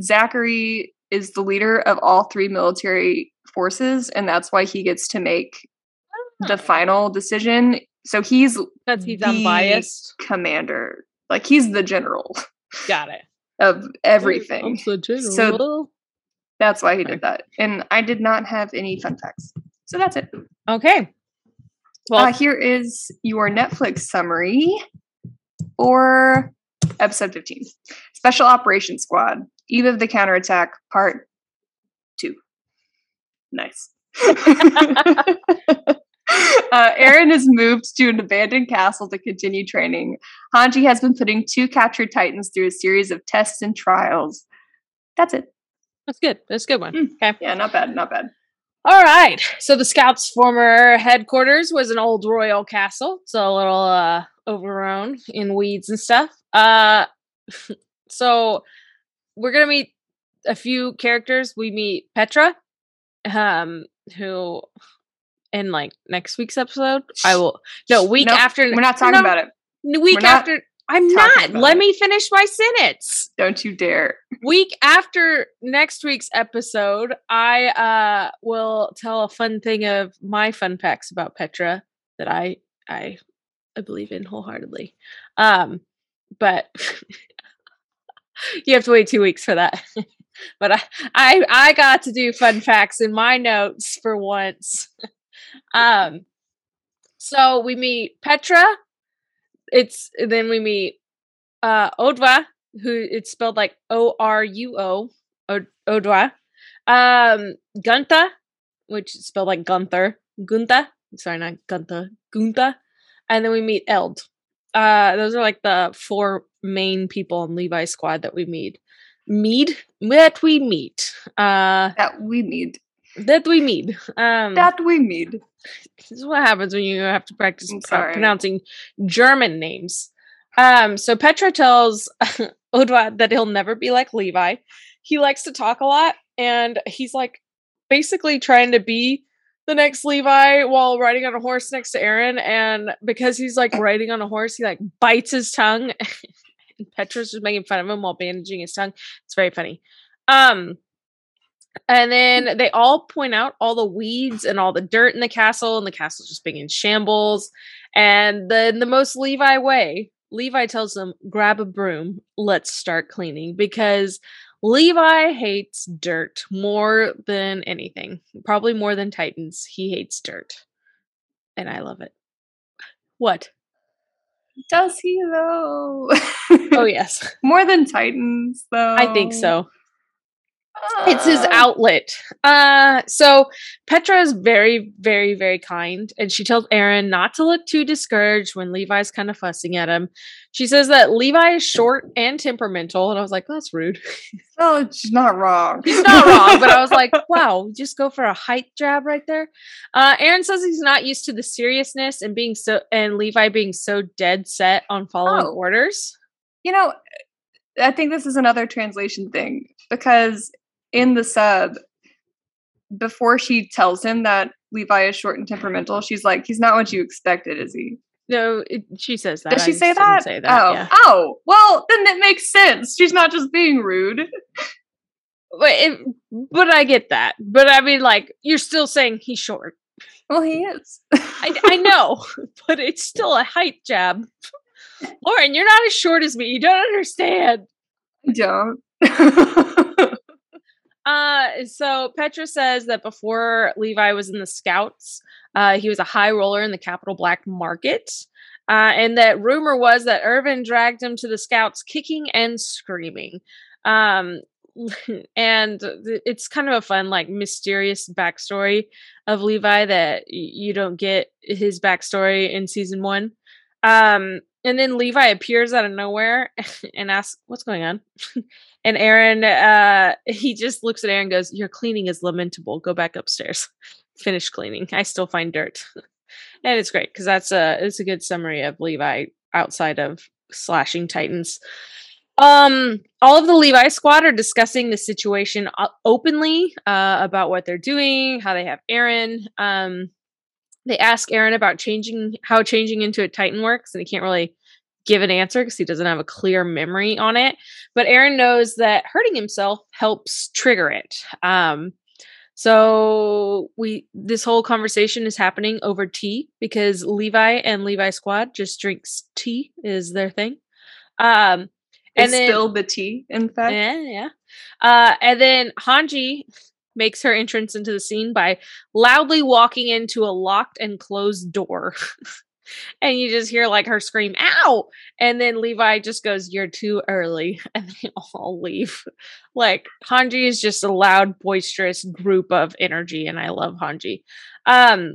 Zachary is the leader of all three military forces, and that's why he gets to make the ah. final decision. So he's because he's unbiased commander. Like he's the general. Got it. Of everything. I'm the general. So that's why he did that. And I did not have any fun facts. So that's it. Okay. Well, uh, here is your Netflix summary for episode 15 Special Operations Squad. Eve of the Counterattack, Part Two. Nice. uh, Eren is moved to an abandoned castle to continue training. Hanji has been putting two captured titans through a series of tests and trials. That's it. That's good. That's a good one. Mm. Okay. Yeah, not bad. Not bad. All right. So the scouts' former headquarters was an old royal castle. It's a little uh overgrown in weeds and stuff. Uh so we're gonna meet a few characters. We meet Petra, um, who in like next week's episode, I will no week nope, after. We're not talking no, about it. Week after, I'm not. Let it. me finish my sentence. Don't you dare. Week after next week's episode, I uh will tell a fun thing of my fun facts about Petra that I I I believe in wholeheartedly. Um, but you have to wait two weeks for that. but I, I I got to do fun facts in my notes for once. um so we meet Petra. It's then we meet uh Odva, who it's spelled like O R U O Odwa. Um Gunta, which is spelled like Gunther. Gunta. Sorry, not Gunta. Gunta. And then we meet Eld. Uh those are like the four main people in Levi's squad that we meet. Meet that we meet. Uh that we meet. That we need. Um that we need. This is what happens when you have to practice pronouncing German names. Um, so Petra tells Odwa that he'll never be like Levi. He likes to talk a lot, and he's like basically trying to be the next Levi while riding on a horse next to Eren. and because he's like riding on a horse, he like bites his tongue Petra's just making fun of him while bandaging his tongue. It's very funny. Um, and then they all point out all the weeds and all the dirt in the castle, and the castle's just being in shambles. And then the most Levi way, Levi tells them, grab a broom, let's start cleaning because Levi hates dirt more than anything. Probably more than Titans. He hates dirt. And I love it. What? Does he though? oh yes. More than Titans though. I think so. It's his uh. outlet. Uh so Petra is very, very, very kind, and she tells Eren not to look too discouraged when Levi's kind of fussing at him. She says that Levi is short and temperamental, and I was like, that's rude. Oh, she's not wrong. He's not wrong, but I was like, wow, just go for a height jab right there. Uh Eren says he's not used to the seriousness and being so and Levi being so dead set on following oh. orders. You know, I think this is another translation thing because in the sub before she tells him that Levi is short and temperamental, she's like, "He's not what you expected, is he?" No, it, she says that. Does she say that? say that? Oh, yeah. oh, well, then that makes sense. She's not just being rude. But, it, but I get that. But I mean, like, you're still saying he's short. Well, he is. I, I know, but it's still a height jab. Lauren, you're not as short as me. You don't understand. I don't. Uh, so Petra says that before Levi was in the Scouts, uh, he was a high roller in the Capital Black Market. Uh, and that rumor was that Erwin dragged him to the Scouts kicking and screaming. Um, and it's kind of a fun, like, mysterious backstory of Levi that you don't get his backstory in season one. Um, and then Levi appears out of nowhere and asks, What's going on? and Eren, uh, he just looks at Eren and goes, Your cleaning is lamentable. Go back upstairs. Finish cleaning. I still find dirt. and it's great because that's a it's a good summary of Levi outside of slashing titans. Um, all of the Levi squad are discussing the situation uh, openly uh, about what they're doing, how they have Eren. Um, they ask Eren about changing how changing into a Titan works, and he can't really give an answer because he doesn't have a clear memory on it. But Eren knows that hurting himself helps trigger it. Um, so we this whole conversation is happening over tea because Levi and Levi Squad just drinks tea is their thing. Um, and then, spill the tea, in fact. Yeah, yeah. Uh, and then Hanji makes her entrance into the scene by loudly walking into a locked and closed door. and you just hear like her scream, ow! And then Levi just goes, You're too early. And they all leave. Like Hanji is just a loud, boisterous group of energy, and I love Hanji. Um,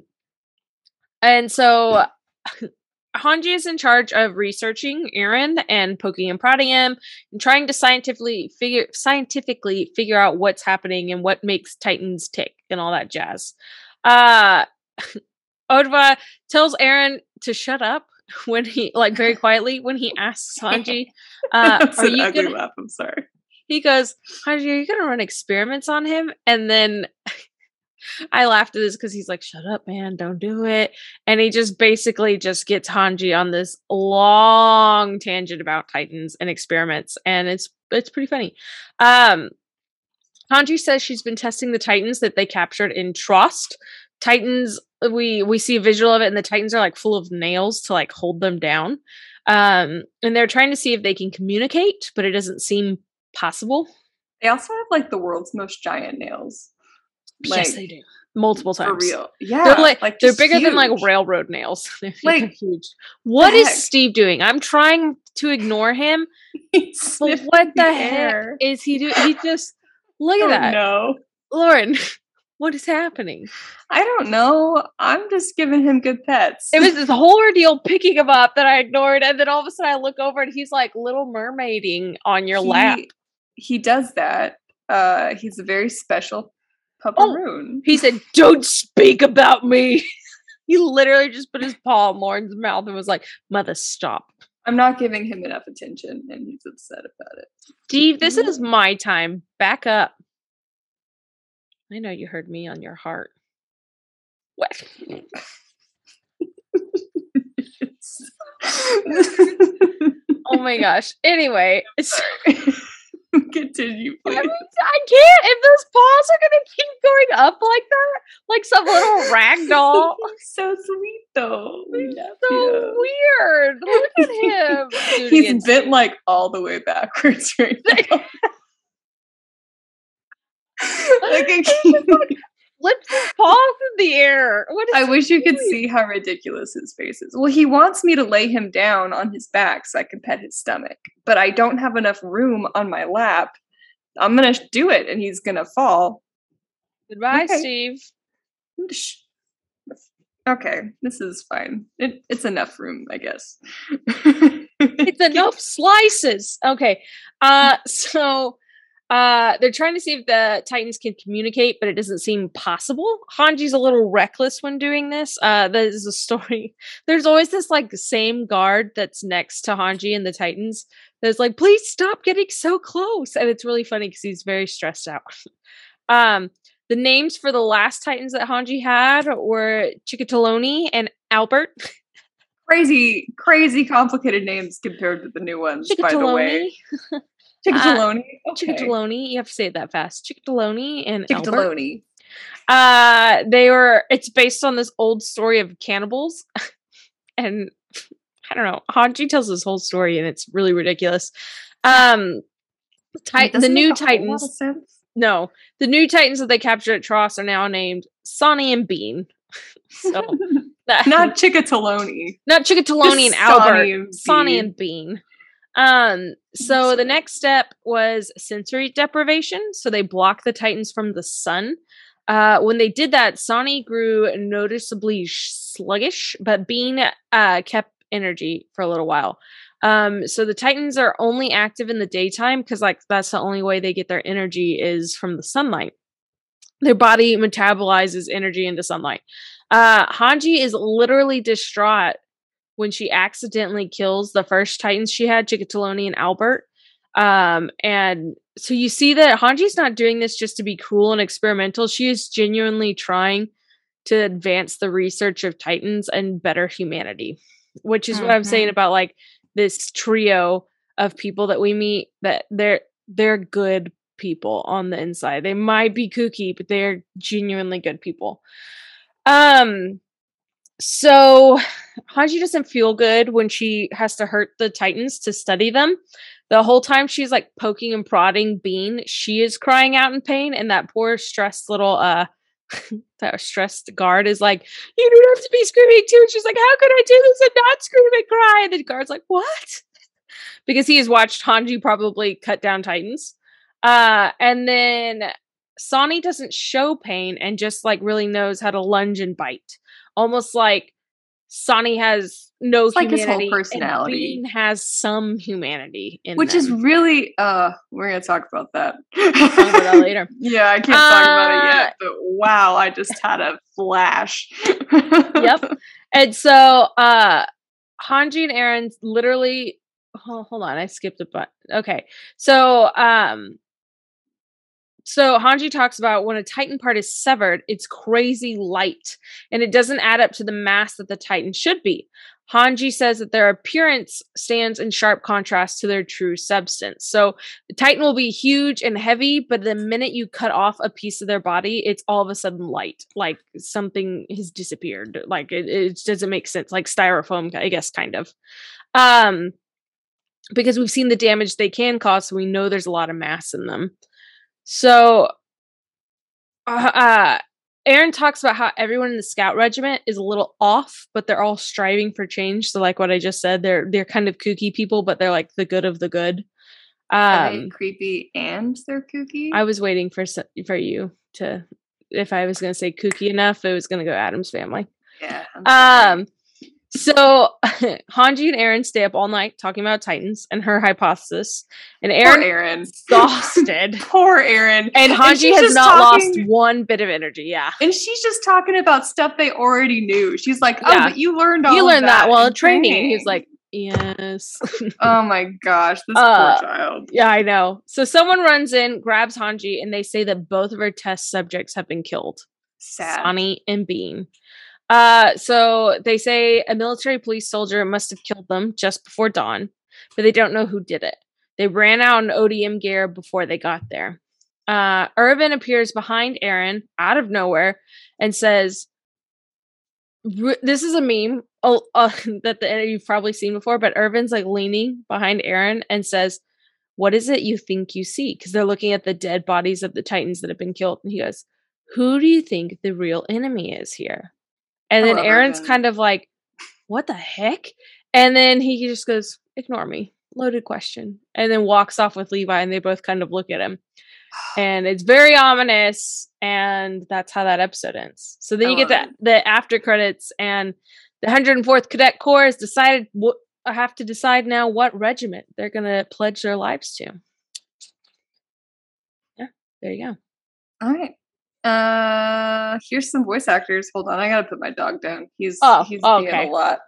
and so Hanji is in charge of researching Eren and poking and prodding him and trying to scientifically figure scientifically figure out what's happening and what makes Titans tick and all that jazz. Uh Odva tells Eren to shut up when he like very quietly when he asks Hanji, uh, "Are you ugly gonna, laugh? I'm sorry." He goes, "Hanji, are you gonna run experiments on him?" And then I laughed at this because he's like, "Shut up, man! Don't do it." And he just basically just gets Hanji on this long tangent about Titans and experiments, and it's it's pretty funny. Um, Hanji says she's been testing the Titans that they captured in Trost. Titans, we we see a visual of it, and the Titans are like full of nails to like hold them down. Um, and they're trying to see if they can communicate, but it doesn't seem possible. They also have like the world's most giant nails. Like, yes, they do. Multiple times. For real. Yeah. They're like, like they're bigger huge. than like railroad nails. they're like huge. What is Steve doing? I'm trying to ignore him. but what the, the heck is he doing? He just look at oh, that. No. Lauren, what is happening? I don't know. I'm just giving him good pets. It was this whole ordeal picking him up that I ignored, and then all of a sudden I look over and he's like little mermaiding on your he, lap. He does that. Uh, he's a very special Pupperoon. Oh, he said, "Don't speak about me." he literally just put his paw in Lauren's mouth and was like, "Mother, stop." I'm not giving him enough attention, and he's upset about it. Steve, this mm-hmm. is my time. Back up. I know you heard me on your heart. What? oh my gosh. Anyway, Continue, please. I, mean, I can't. If those paws are gonna keep going up like that, like some little rag doll. so sweet, though. so weird. Look at him. He's bent like all the way backwards right now. like a flips his paws in the air. I wish you could see how ridiculous his face is. Well, he wants me to lay him down on his back so I can pet his stomach, but I don't have enough room on my lap. I'm gonna do it, and he's gonna fall. Goodbye, okay. Steve. Okay, this is fine. It, it's enough room, I guess. it's enough slices. Okay. Uh so uh, they're trying to see if the Titans can communicate, but it doesn't seem possible. Hanji's a little reckless when doing this. Uh, there's a story. There's always this like same guard that's next to Hanji and the Titans that's like, please stop getting so close. And it's really funny because he's very stressed out. um, the names for the last Titans that Hanji had were Chikatoloni and Albert. Crazy, crazy complicated names compared to the new ones, by the way. Chickataloni. okay. Chickataloni. You have to say it that fast. Chickataloni and Albert. Chickataloni. Uh, they were. It's based on this old story of cannibals, and I don't know. Hanji tells this whole story, and it's really ridiculous. Um, Tit- the new make a whole lot of Titans. No, the new Titans that they captured at Trost are now named Sonny and Bean. So that, Not Chickataloni. not Chickataloni and Albert, Sonny and Sonny Bean. and Bean. Um, so the next step was sensory deprivation. So they blocked the Titans from the sun. Uh, when they did that, Sonny grew noticeably sh- sluggish, but Bean uh, kept energy for a little while. Um, so the Titans are only active in the daytime because, like, that's the only way they get their energy is from the sunlight. Their body metabolizes energy into sunlight. Uh, Hanji is literally distraught when she accidentally kills the first Titans she had, Chickataloni and Albert. Um, and so you see that Hanji's not doing this just to be cruel and experimental. She is genuinely trying to advance the research of Titans and better humanity, which is what I'm saying Mhm. about like this trio of people that we meet that they're they're good people on the inside. They might be kooky, but they're genuinely good people. Um so Hanji doesn't feel good when she has to hurt the Titans to study them. The whole time she's like poking and prodding Bean, she is crying out in pain, and that poor stressed little uh that stressed guard is like, You don't have to be screaming too. And she's like, How could I do this and not scream and cry? And the guard's like, What? Because he has watched Hanji probably cut down Titans. Uh and then Sonny doesn't show pain and just like really knows how to lunge and bite. Almost like Sonny has no It's like his humanity. whole personality. Bean has some humanity in Which is really uh we're gonna talk about that. Talk about that later. Yeah, I can't talk about it Uh, yet, but wow, I just had a flash. Yep. And so uh Hanji and Eren literally oh, hold on, I skipped a button. Okay. So um so Hanji talks about when a Titan part is severed, it's crazy light and it doesn't add up to the mass that the Titan should be. Hanji says that their appearance stands in sharp contrast to their true substance. So the Titan will be huge and heavy, but the minute you cut off a piece of their body, it's all of a sudden light, like something has disappeared. Like it, it doesn't make sense, like styrofoam, I guess, kind of. Um, because we've seen the damage they can cause, so we know there's a lot of mass in them. So, uh, uh, Eren talks about how everyone in the scout regiment is a little off, but they're all striving for change. So, like what I just said, they're they're kind of kooky people, but they're like the good of the good. Are they Um, creepy and they're kooky. I was waiting for for you to, if I was going to say kooky enough, it was going to go Addams family. yeah. Um, so Hanji and Eren stay up all night talking about Titans and her hypothesis, and Poor Eren Eren. exhausted. Poor Eren. And Hanji has not talking- lost one bit of energy. Yeah. And she's just talking about stuff they already knew. She's like, "Oh, Yeah. but you learned all You learned that, while in training. And he like, Yes. "Oh my gosh, this Uh, poor child." yeah, I know. So someone runs in, grabs Hanji, and they say that both of her test subjects have been killed. Sad. Sonny and Bean. Uh, so they say a military police soldier must have killed them just before dawn, but they don't know who did it. They ran out in ODM gear before they got there. Uh, Erwin appears behind Eren out of nowhere and says, "This is a meme uh, uh, that the, you've probably seen before." But Erwin's like leaning behind Eren and says, "What is it you think you see?" Because they're looking at the dead bodies of the Titans that have been killed, and he goes, "Who do you think the real enemy is here?" And then Eren's kind of like, "What the heck?" And then he just goes, "Ignore me." Loaded question, and then walks off with Levi, and they both kind of look at him. And it's very ominous and that's how that episode ends. So then I you get the, the after credits and the 104th cadet corps has decided what i have to decide now what regiment they're going to pledge their lives to. Yeah there you go. All right. Uh, here's some voice actors. Hold on, I gotta put my dog down. He's Oh, he's okay. being a lot.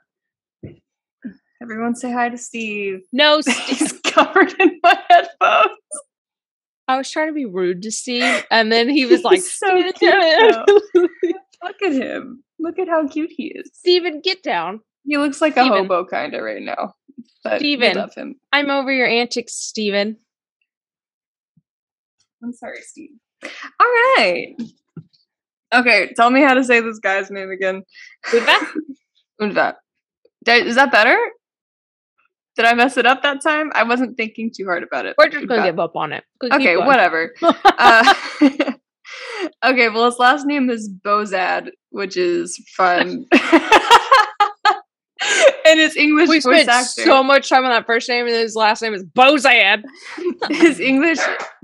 Everyone say hi to Steve. no Steve. He's covered in my headphones. i was trying to be rude to steve and then he was like so cute, Look at him. Look at how cute he is. steven get down He looks like a hobo kind of right now. But Steven. love him. i'm over your antics steven I'm sorry, Steve. All right. Okay, tell me how to say this guy's name again. Udva? Unva. Is that better? Did I mess it up that time? I wasn't thinking too hard about it. We're just gonna give up on it. Go- Okay, whatever. Uh, okay, well, his last name is Bozad, which is fun. and his English we voice spent actor. so much time on that first name, and his last name is Bozad. his English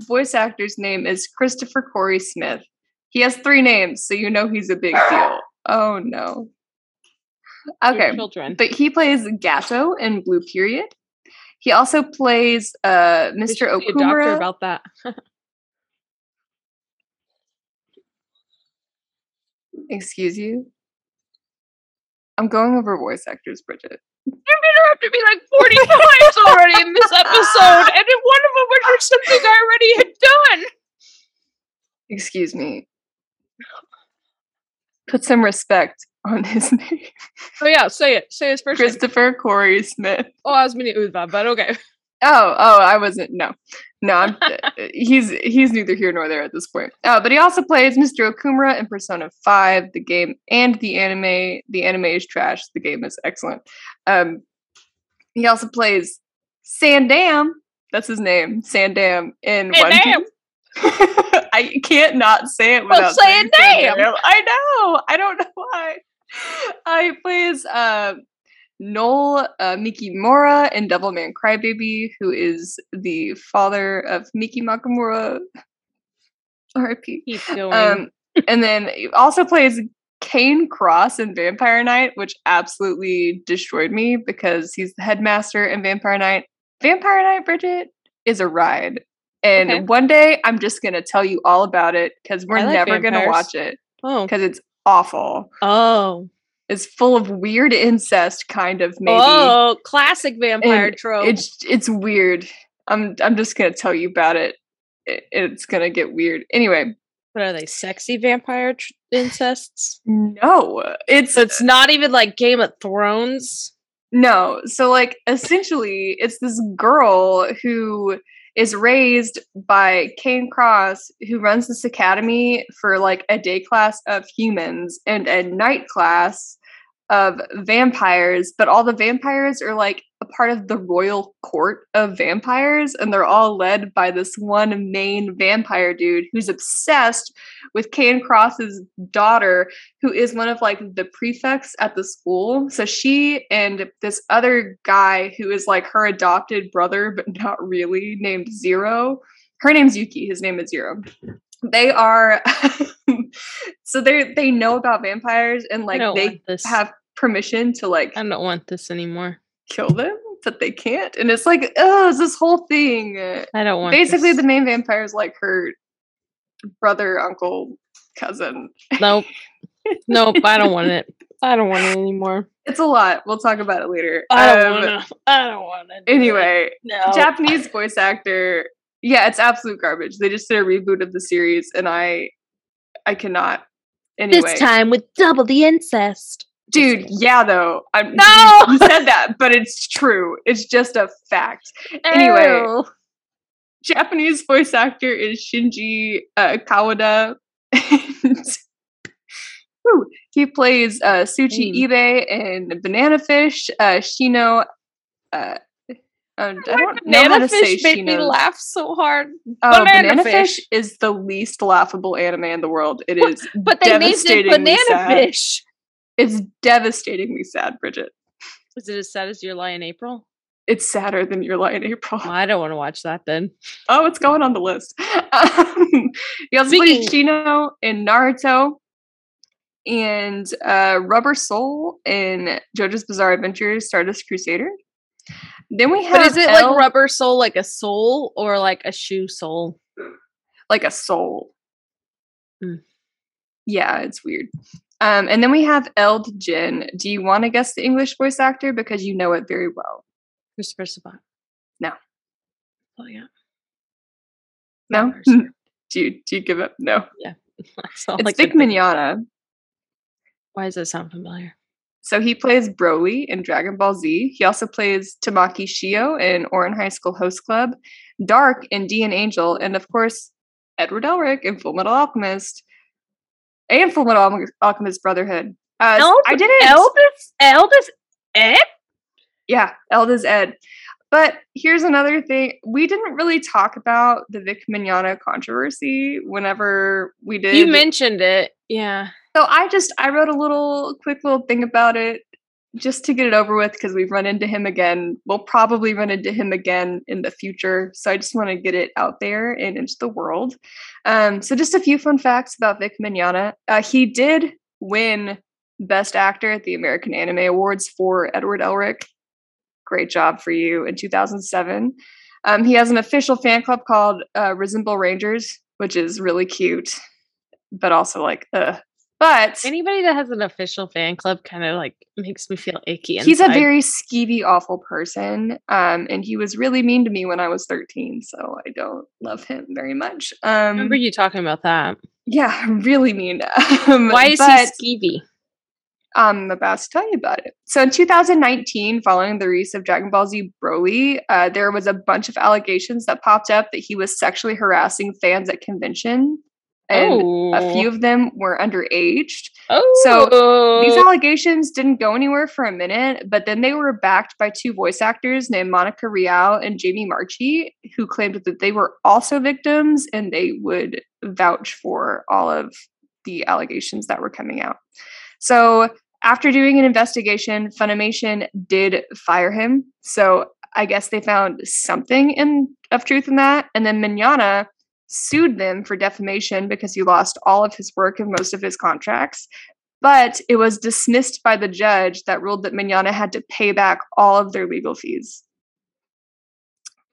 voice actor's name is Christopher Corey Smith. He has three names, so you know he's a big deal. Oh no. Your Okay, children. but he plays Gato in Blue Period. He also plays uh, Mr. should a doctor Okumura. about that. Excuse you. I'm going over voice actors, Bridget. You've interrupted me like 40 times already in this episode, and in one of them was for something I already had done. Excuse me. Put some respect on his name. Oh yeah, say it. Say his first name. Christopher Corey Smith. Oh, I was meaning Udva, but okay. Oh, oh, I wasn't. No, no, I'm, he's he's neither here nor there at this point. Uh, but he also plays Mr. Okumura in Persona Five, the game, and the anime. The anime is trash. The game is excellent. Um, he also plays Sandam. That's his name, Sandam in One Sandam. Piece. I can't not say it Well, without saying Sandam. Sandam. I know. I don't know why. Uh, he plays uh, Noel uh, Mikimura in Devilman Crybaby, who is the father of Miki Makamura. R.I.P. Keep going. Um, and then he also plays Kane Cross in Vampire Knight, which absolutely destroyed me because he's the headmaster in Vampire Knight. Vampire Knight, Bridget, is a ride. And Okay. one day I'm just going to tell you all about it because we're like never going to watch it oh. because it's awful. Oh. It's full of weird incest, kind of maybe. Oh, classic vampire And trope. It's it's weird. I'm I'm just gonna tell you about it. It- It's gonna get weird. Anyway, what are they? Sexy vampire tr- incests? no, it's So it's not even like Game of Thrones. no. So like essentially, it's this girl who is raised by Kane Cross, who runs this academy for like a day class of humans and a night class of vampires, but all the vampires are like part of the royal court of vampires, and they're all led by this one main vampire dude who's obsessed with Kane Cross's daughter, who is one of like the prefects at the school. So she and this other guy who is like her adopted brother, but not really, named Zero. Her name's Yuki, his name is Zero. They are so they they know about vampires and like they have permission to like I don't want this anymore. kill them, but they can't. And it's like, oh, it's this whole thing. I don't want. Basically, this. the main vampire is like her brother, uncle, cousin. nope, nope. I don't want it. I don't want it anymore. It's a lot. We'll talk about it later. I don't Um, want to. I don't want to. Anyway, no. Japanese voice actor. Yeah, it's absolute garbage. They just did a reboot of the series, and I, I cannot. Anyway, This time with double the incest. Dude. Yeah, though. I'm, No! you said that, but it's true. It's just a fact. Anyway, Ew. Japanese voice actor is Shinji uh, Kawada. And- Woo, he plays uh, Suchi Mm. Ibe in Banana Fish. Uh, Shino. Uh, I don't know how Banana to say fish made me laugh so hard. Oh, Banana Banana, Fish. Fish. is the least laughable anime in the world. It is But they named it banana sad. fish. It's devastatingly sad, Bridget. Is it as sad as your lie in April? It's sadder than Your Lie in April. Well, I don't want to watch that then. Oh, it's going on the list. Um, he also Speaking- Shino in Naruto and uh, Rubber Soul in JoJo's Bizarre Adventure Stardust Crusader. Then we have But is it Elle- like rubber sole, like a sole, or like a shoe sole? like a soul. Mm. Yeah, it's weird. Um, and then we have Eld Jin. Do you want to guess the English voice actor because you know it very well? Christopher Sabat. No. Oh yeah. No. Do you do you give up? No. That's all It's Vic. Mignogna. Why does that sound familiar? So he plays Broly in Dragon Ball Z. He also plays Tamaki Shio in Ouran High School Host Club, Dark in D.N.Angel, and of course, Edward Elric in Full Metal Alchemist and Metal Alchemist Brotherhood. Uh, Eld- I didn't. Eldest, eldest, Ed? Yeah, Elda's Ed. But here's another thing: we didn't really talk about the Vic Mignogna controversy whenever we did. You mentioned it. Yeah. So I just I wrote a little quick little thing about it just to get it over with because we've run into him again. We'll probably run into him again in the future. So I just want to get it out there and into the world. Um, so just a few fun facts about Vic Mignogna. Uh, he did win Best Actor at the American Anime Awards for Edward Elric. Great job for you in 2007. Um, he has an official fan club called uh, Resemble Rangers, which is really cute, but also like, uh, but Anybody that has an official fan club kind of like makes me feel icky. he's a very skeevy, awful person. Um, and he was really mean to me when I was 13, so I don't love him very much. I Um, remember you talking about that. yeah, really mean. Um, Why is but he skeevy? I'm about to tell you about it. So in 2019, following the release of Dragon Ball Z Broly, uh, there was a bunch of allegations that popped up that he was sexually harassing fans at convention, and oh. a few of them were underaged. Oh. These allegations didn't go anywhere for a minute, but then they were backed by two voice actors named Monica Rial and Jamie Marchi, who claimed that they were also victims and they would vouch for all of the allegations that were coming out. So, after doing an investigation, Funimation did fire him. So, I guess they found something in of truth in that. And then Mignogna sued them for defamation because he lost all of his work and most of his contracts but it was dismissed by the judge that ruled that Mignogna had to pay back all of their legal fees.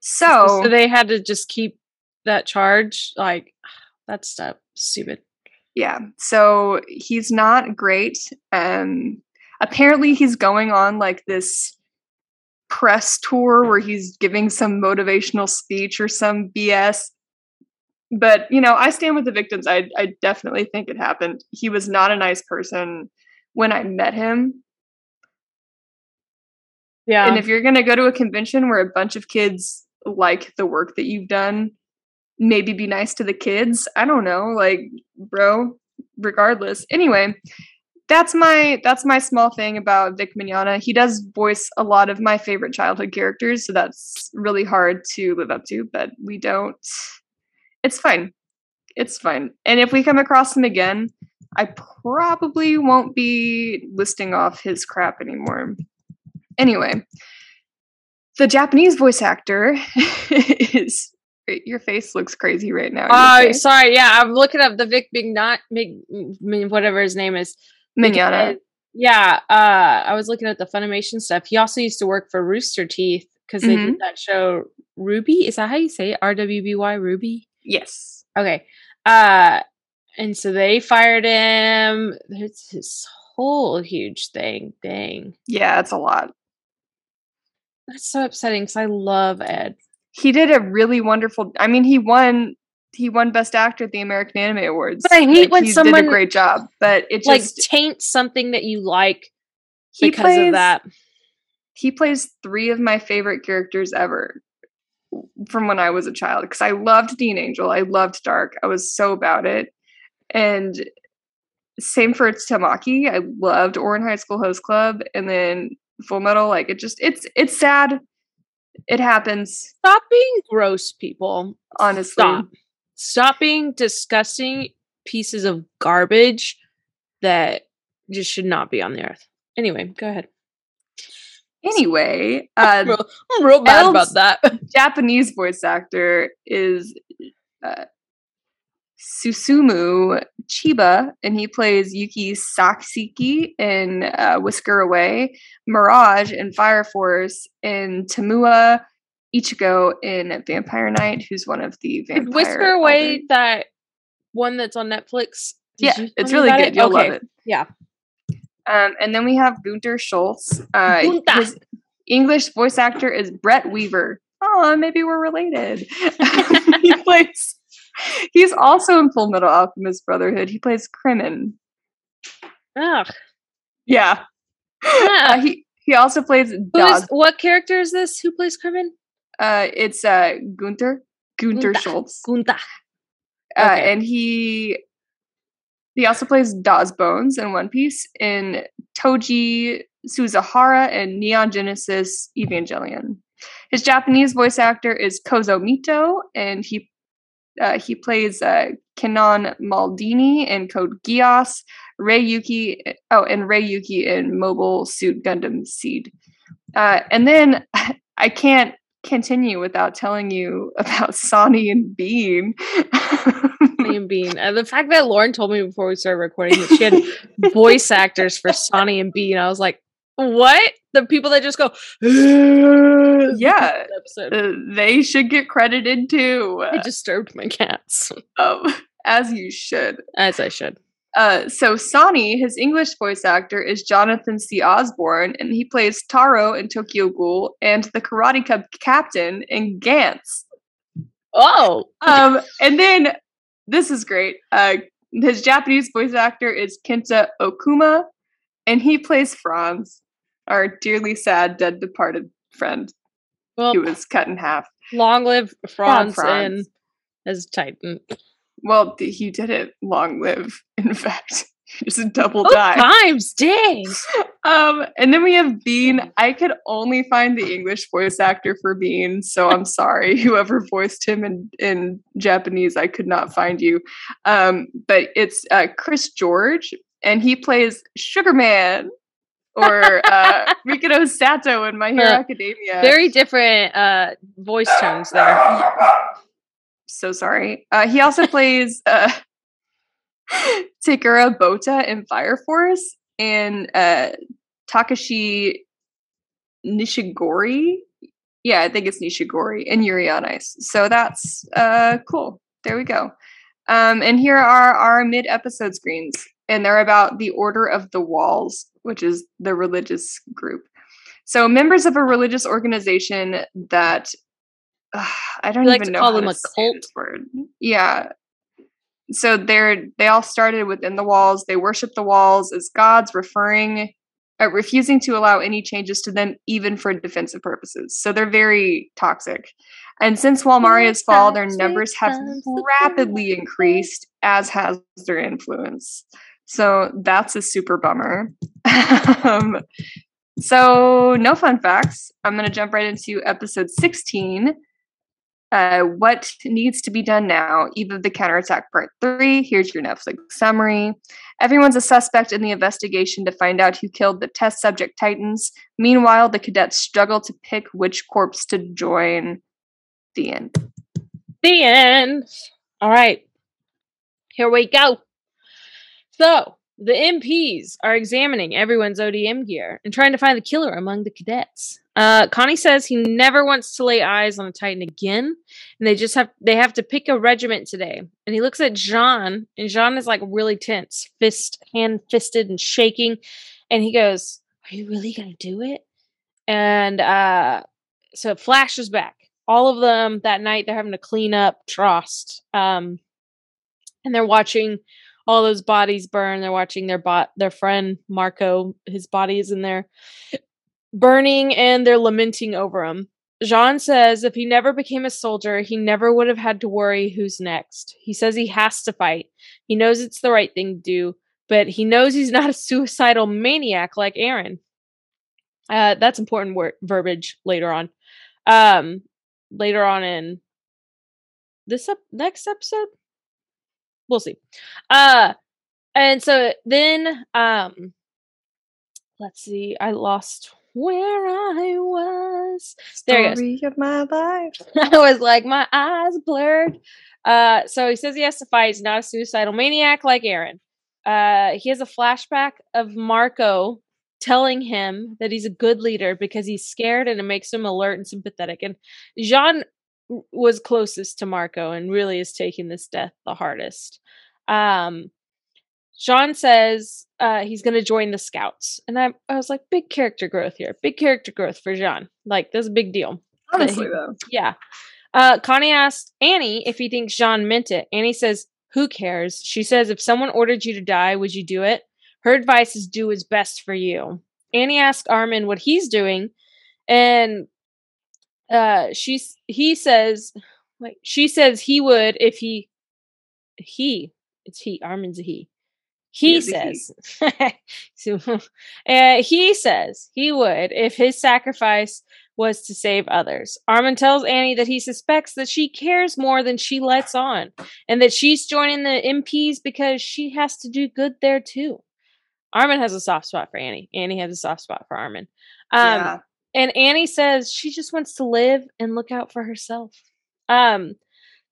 So, so they had to just keep that charge. Like that's stupid. yeah, so he's not great. Um, apparently, he's going on like this press tour where he's giving some motivational speech or some BS. But you know, I stand with the victims. I I definitely think it happened. He was not a nice person when I met him. Yeah. And if you're going to go to a convention where a bunch of kids like the work that you've done, maybe be nice to the kids. I don't know, like bro, regardless. Anyway, that's my that's my small thing about Vic Mignogna. He does voice a lot of my favorite childhood characters, so that's really hard to live up to, but we don't it's fine. It's fine. And if we come across him again, I probably won't be listing off his crap anymore. Anyway, the Japanese voice actor is. Your face looks crazy right now. Oh, okay? sorry. Yeah, I'm looking up the Vic Mignot, Mig, whatever his name is. Mignogna. Yeah, uh, I was looking at the Funimation stuff. He also used to work for Rooster Teeth because they Mm-hmm. did that show RWBY. Is that how you say it? R W B Y Ruby? Yes. Okay. Uh, and so they fired him. There's this whole huge thing. Dang, Yeah, it's a lot. that's so upsetting because I love Ed. He did a really wonderful. I mean, he won. He won Best Actor at the American Anime Awards. But I hate when he did a great job, but it Like just taint something that you like he because plays, of that. He plays three of my favorite characters ever from when I was a child because I loved D.N.Angel. I loved Dark. I was so about it, and same for Tamaki. I loved Ouran High School Host Club, and then Full Metal. Like it just it's it's sad. It happens. Stop being gross, people. Honestly, Stop. Stop being disgusting pieces of garbage that just should not be on the earth. Anyway, go ahead. Anyway, uh, I'm real, I'm real bad about that. Japanese voice actor is uh, Susumu Chiba, and he plays Yuki Saksiki in uh, Whisker Away, Mirage in Fire Force, and Tamua Ichigo in Vampire Knight, who's one of the vampire. Whisker Away that one that's on Netflix. Did Yeah, it's really good. it? You'll okay. love it. Yeah. Um, and then we have Gunter Schultz. Uh, his English voice actor is Brett Weaver. Oh, maybe we're related. he plays. He's also in Full Metal Alchemist Brotherhood. He plays Kremen. Ugh. Yeah. Ah. Uh, he he also plays is, what character is this? Who plays Kerman? Uh, it's uh Gunter Gunter Gunter. Schultz. Gunta. Uh, Okay. and he he also plays Dawes Bones in One Piece in Toji Suzuhara and Neon Genesis Evangelion. His Japanese voice actor is Kozo Mito, and he uh, he plays uh, Kanon Maldini in Code Geass, Rei Yuki, oh, and Rei Yuki in Mobile Suit Gundam Seed. Uh, and then I can't continue without telling you about Sawney and Bean. Sawney and Bean. And the fact that Lauren told me before we started recording that she had voice actors for Sawney and Bean, I was like, what? The people that just go, yeah, uh, they should get credited too. I disturbed my cats, Um, as you should. as I should. Uh, so Sawney, his English voice actor is Jonathan C. Osborne, and he plays Taro in Tokyo Ghoul and the Karate Cub captain in Gantz. Oh, Um, and then this is great. Uh, his Japanese voice actor is Kenta Okuma, and he plays Franz, our dearly sad dead departed friend well, who was cut in half. long live Franz, Franz. and as Titan. Well, he didn't long live. In fact, just double Both died. times, dang. Um, and then we have Bean. I could only find the English voice actor for Bean, so I'm sorry, whoever voiced him in in Japanese. I could not find you. Um, but it's uh, Chris George, and he plays Sugarman or uh, Mikado Sato in My Hero Uh, Academia. Very different uh voice tones there. So sorry. Uh, he also plays uh, Takura Bota in Fire Force and uh, Takashi Nishigori. Yeah, I think it's Nishigori and Yuri on Ice. So that's uh, cool. There we go. Um, and here are our mid episode screens, and they're about the Order of the Walls, which is the religious group. So, members of a religious organization that uh, I don't We like even to know call how them to a cult. word. Yeah. So they're they all started within the walls. They worship the walls as gods, referring, uh, refusing to allow any changes to them, even for defensive purposes. So they're very toxic. And since Wall Maria's fall, their numbers have rapidly increased, as has their influence. So that's a super bummer. um, so, no fun facts. I'm going to jump right into episode 16. Uh, what needs to be done now? Eve of the Counterattack Part 3. Here's your Netflix summary. Everyone's a suspect in the investigation to find out who killed the test subject Titans. Meanwhile, the cadets struggle to pick which corpse to join. The end. The end. All right. Here we go. So, the MPs are examining everyone's ODM gear and trying to find the killer among the cadets. Uh, Connie says he never wants to lay eyes on a Titan again, and they just have they have to pick a regiment today. And he looks at Jean, and Jean is like really tense, fist hand fisted and shaking, and he goes, "Are you really gonna do it?" And uh, so it flashes back. All of them that night they're having to clean up Trost, um, and they're watching all those bodies burn. They're watching their bot, their friend Marco, his body is in there burning, and they're lamenting over him. Jean says if he never became a soldier, he never would have had to worry who's next. He says he has to fight. He knows it's the right thing to do, but he knows he's not a suicidal maniac like Eren. Uh, that's important word verbiage later on. Um, later on in this up next episode, we'll see. Uh, and so then, um, let's see. I lost where I was. There he Story of my life. I was like, my eyes blurred. Uh, so he says he has to fight. He's not a suicidal maniac like Eren. Uh, he has a flashback of Marco telling him that he's a good leader because he's scared and it makes him alert and sympathetic. And Jean was closest to Marco and really is taking this death the hardest. Um, Jean says uh, he's going to join the scouts. And I, I was like, big character growth here. Big character growth for Jean. Like, that's a big deal. Honestly, though. Yeah. Uh, Connie asked Annie if he thinks Jean meant it. Annie says, Who cares? She says, If someone ordered you to die, would you do it? Her advice is do what's best for you. Annie asked Armin what he's doing, and uh, she's he says, like she says he would if he he, it's he, Armin's a he. He, He he. says, so, uh, he says he would if his sacrifice was to save others. Armin tells Annie that he suspects that she cares more than she lets on, and that she's joining the MPs because she has to do good there too. Armin has a soft spot for Annie. Annie has a soft spot for Armin. Um, yeah. and Annie says she just wants to live and look out for herself. Um,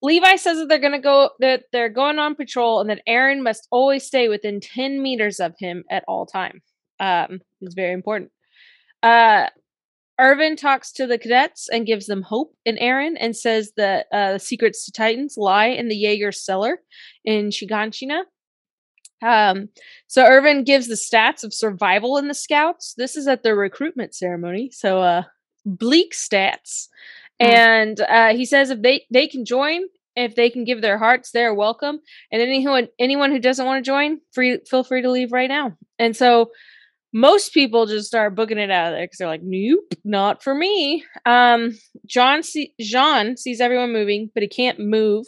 Levi says that they're gonna go that they're going on patrol and that Eren must always stay within 10 meters of him at all time. Um, it's very important. Uh Erwin talks to the cadets and gives them hope in Eren and says that uh, the secrets to Titans lie in the Jaeger cellar in Shiganshina. Um, so Erwin gives the stats of survival in the scouts. This is at the recruitment ceremony. So uh bleak stats. And uh he says if they they can join, if they can give their hearts, they're welcome. And anyone anyone who doesn't want to join, free feel free to leave right now. And so most people just start booking it out of there because they're like, nope, not for me. Um, John see- Jean sees everyone moving, but he can't move,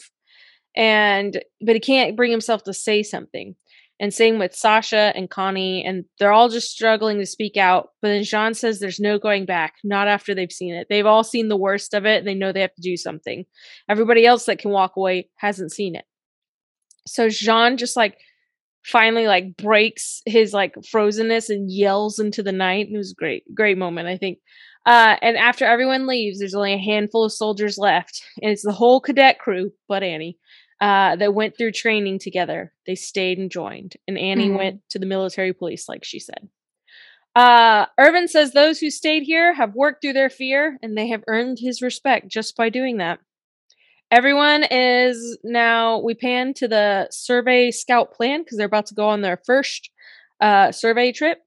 and but he can't bring himself to say something. And same with Sasha and Connie, and they're all just struggling to speak out. But then Jean says there's no going back, not after they've seen it. They've all seen the worst of it, and they know they have to do something. Everybody else that can walk away hasn't seen it. So Jean just like finally like breaks his like frozenness and yells into the night. It was a great, great moment, I think. Uh, and after everyone leaves, there's only a handful of soldiers left, and it's the whole cadet crew, but Annie, uh, that went through training together. They stayed and joined, and Annie Mhm. went to the military police, like she said. Uh, Erwin says those who stayed here have worked through their fear, and they have earned his respect just by doing that. Everyone is now, we pan to the survey scout plan because they're about to go on their first uh, survey trip.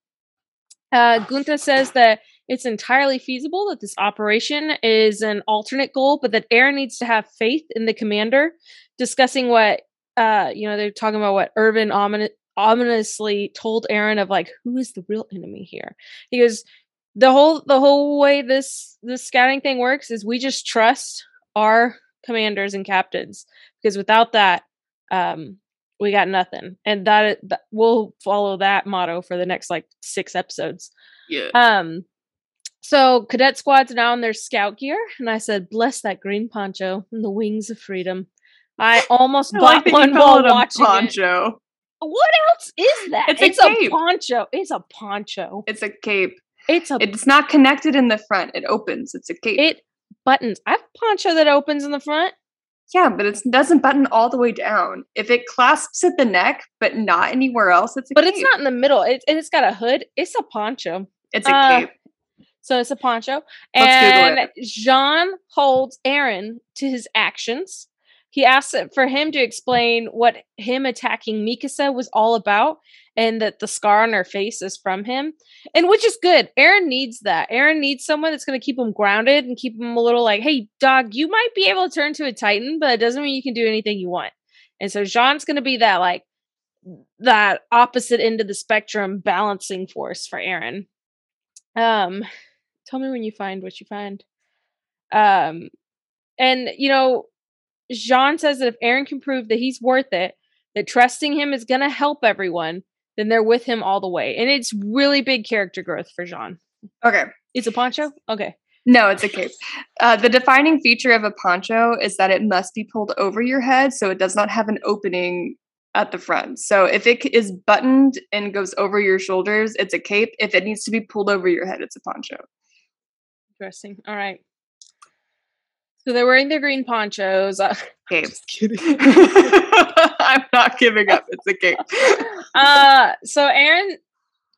Uh, Gunther says that it's entirely feasible that this operation is an alternate goal, but that Eren needs to have faith in the commander, discussing what, uh, you know, they're talking about what Erwin omin- ominously told Eren of like, who is the real enemy here? He goes, the whole the whole way this this scouting thing works is we just trust our commanders and captains because without that um we got nothing and that, that we'll follow that motto for the next like six episodes Yeah. um so cadet squad's now in their scout gear and i said bless that green poncho and the wings of freedom i almost I bought like one while it a watching it. poncho. what else is that It's a a, cape. poncho it's a poncho It's a cape. it's a It's not connected in the front. It opens. It's a cape. it buttons i have a poncho that opens in the front yeah, but it doesn't button all the way down. If it clasps at the neck, but not anywhere else, it's a but cape. it's not in the middle. It, and it's got a hood. It's a poncho. It's a uh, cape. So it's a poncho. And Jean holds Eren to his actions. He asks for him to explain what him attacking Mikasa was all about and that the scar on her face is from him. And which is good. Eren needs that. Eren needs someone that's going to keep him grounded and keep him a little like, hey, dog, you might be able to turn to a Titan, but it doesn't mean you can do anything you want. And so Jean's going to be that like that opposite end of the spectrum balancing force for Eren. Um tell me when you find what you find. Um and you know Jean says that if Eren can prove that he's worth it, that trusting him is going to help everyone, then they're with him all the way. And it's really big character growth for Jean. Okay. It's a poncho? Okay. No, it's a cape. Uh, the defining feature of a poncho is that it must be pulled over your head, so it does not have an opening at the front. So if it is buttoned and goes over your shoulders, it's a cape. If it needs to be pulled over your head, it's a poncho. Interesting. All right. So they're wearing their green ponchos. Uh, just kidding. I'm not giving up. It's a cape. uh so Eren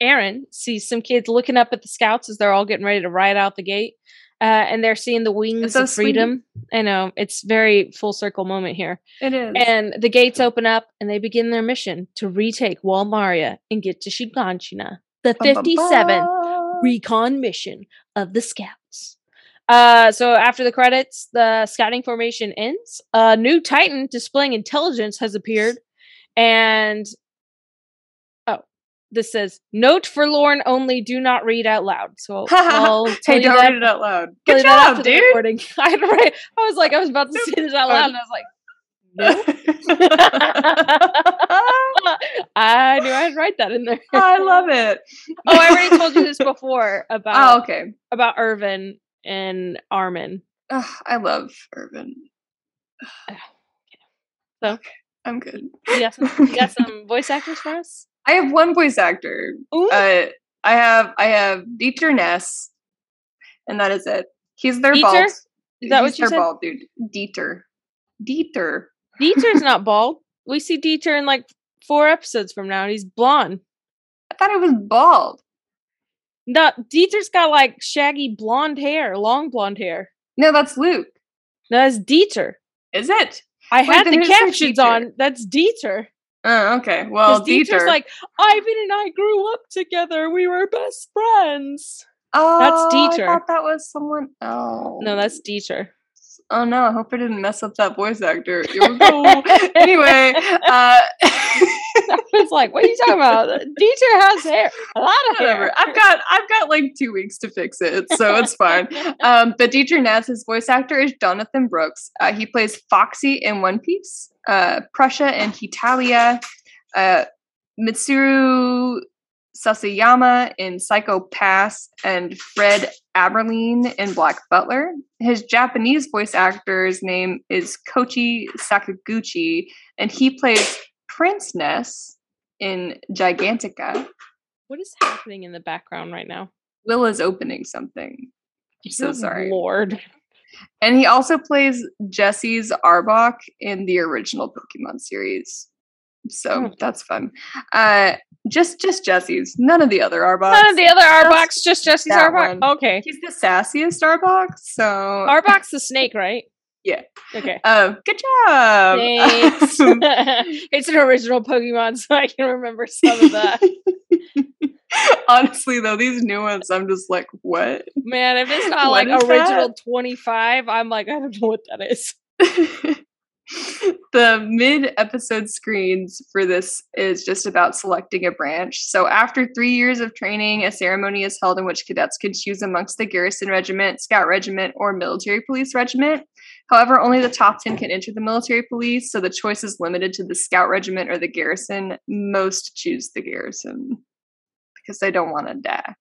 Eren sees some kids looking up at the scouts as they're all getting ready to ride out the gate. Uh, and they're seeing the wings so of sweet. freedom. I know it's very full circle moment here. It is. And the gates open up and they begin their mission to retake Wall Maria and get to Shiganshina, the bum, 57th recon mission of the scouts. Uh, so after the credits, the scouting formation ends. A new Titan displaying intelligence has appeared, and oh, this says note for Lauren only: do not read out loud. So I'll tell Hey, don't that, read it out loud. Good job, dude. recording. I had to write. I was like, I was about to say this out loud, and I was like, no. I knew I'd write that in there. I love it. oh, I already told you this before about Oh, okay. about Erwin and Armin. Ugh, I love Erwin. So? Okay, I'm good. You got some, you got some voice actors for us? I have one voice actor. Ooh. Uh, I have I have Dieter Ness, and that is it. He's their Dieter? bald. Is that what you said? bald dude. Dieter. Dieter. Dieter's not bald. We see Dieter in like four episodes from now, and he's blonde. I thought it was bald. No, Dieter's got like shaggy blonde hair, long blonde hair. No, that's Luke. No, that's Dieter. Is it? I Wait, had the captions on. That's Dieter. Oh, okay. Well, Dieter's Dieter. like, Ivan and I grew up together. We were best friends. oh, that's Dieter. I thought that was someone else. No, that's Dieter. Oh no! I hope I didn't mess up that voice actor. Here we go. anyway, uh, it's like, what are you talking about? Dieter has hair, a lot of whatever. hair. I've got I've got like two weeks to fix it, so it's fine. Um, but Dieter Nass's voice actor is Jonathan Brooks. Uh, he plays Foxy in One Piece, uh, Prussia and Hetalia, uh, Mitsuru Sasayama in Psycho Pass, and Fred Abberline in Black Butler. His Japanese voice actor's name is Koichi Sakaguchi, and he plays Prince Ness in Gigantica. What is happening in the background right now? Will is opening something. I'm so sorry. Lord. And he also plays Jesse's Arbok in the original Pokemon series. So Oh. that's fun. Uh just just Jesse's, none of the other Arboks. None of the other Just Arboks, just Jesse's Arbok. one. Okay. He's the sassiest Arbok, so Arbok's the snake, right? Yeah. Okay. uh, good job. Thanks. it's an original Pokemon, so I can remember some of that. Honestly though, these new ones I'm just like, what? Man, if it's not What like original 25, I'm like, I don't know what that is. the mid episode screens for this is just about selecting a branch. So, after three years of training, a ceremony is held in which cadets can choose amongst the garrison regiment, scout regiment, or military police regiment. However, only the top 10 can enter the military police, so the choice is limited to the scout regiment or the garrison. Most choose the garrison because they don't want to die.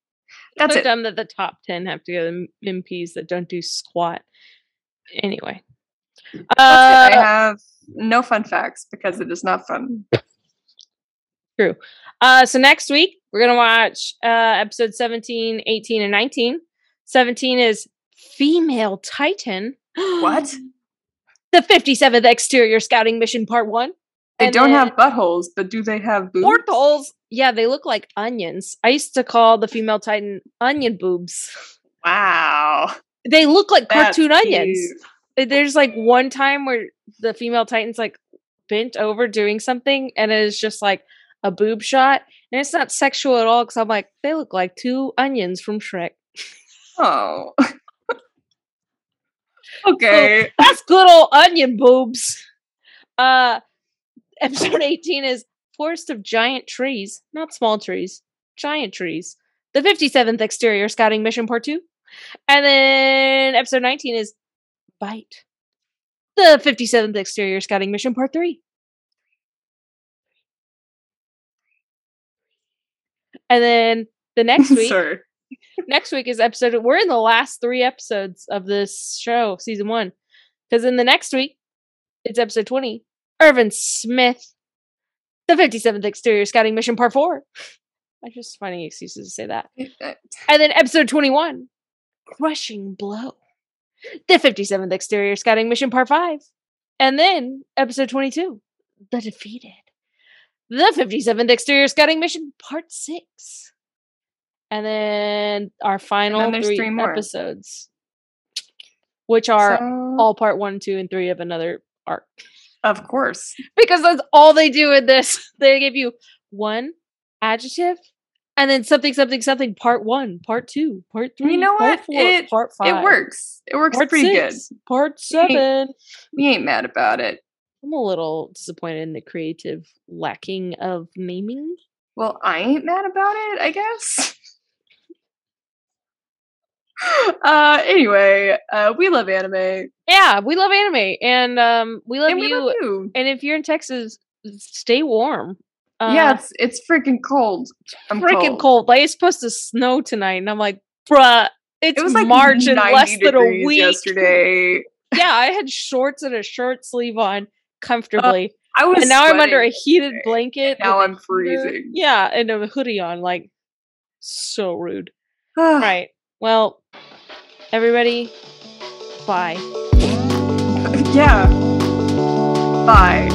That's so it. dumb that the top 10 have to go to MPs that don't do squat. Anyway. It. I Uh, have no fun facts because it is not fun. True. Uh, so next week, we're going to watch uh, episode 17, 18, and 19. 17 is Female Titan. What? The 57th Exterior Scouting Mission Part 1. They And don't then- have buttholes, but do they have boobs? Portals. Yeah, they look like onions. I used to call the female titan onion boobs. Wow. They look like That's cartoon onions. cute. Uh, There's like one time where the female titan's like bent over doing something and it is just like a boob shot. And it's not sexual at all because I'm like, they look like two onions from Shrek. Oh. okay. That's good old onion boobs. Uh episode 18 is Forest of Giant Trees, not small trees, giant trees. The 57th Exterior Scouting Mission Part 2. And then episode 19 is Bite. The 57th Exterior Scouting Mission Part 3. And then the next week Sir. Next week is episode we're in the last three episodes of this show season one. Because in the next week it's episode 20 erwin smith the 57th exterior scouting mission part four. I'm just finding excuses to say that. And then episode 21 crushing blow the 57th exterior scouting mission part five. And then episode 22 the defeated the 57th exterior scouting mission part six and then our final there's three, three episodes, which are So- all part one, two, and three of another arc. of course. Because that's all they do in this. They give you one adjective and then something, something, something. Part one, part two, part three. You know part what? Four, It- part five. It works. It works Part pretty six, good. Part We ain't- seven. We ain't mad about it. I'm a little disappointed in the creative lacking of naming. Well, I ain't mad about it, I guess. uh anyway, uh we love anime. Yeah, we love anime and um we love and we you. love you. And if you're in Texas, stay warm. Uh, yeah, it's it's freaking cold. I'm freaking cold. Like it's supposed to snow tonight, and I'm like, bruh, it's It was like March in less than a week. yesterday. Yeah, I had shorts and a shirt sleeve on comfortably, I was and now I'm under a heated blanket. Now I'm freezing. Yeah, and a hoodie on. Like, so rude. Right. Well, everybody, bye. yeah. Bye.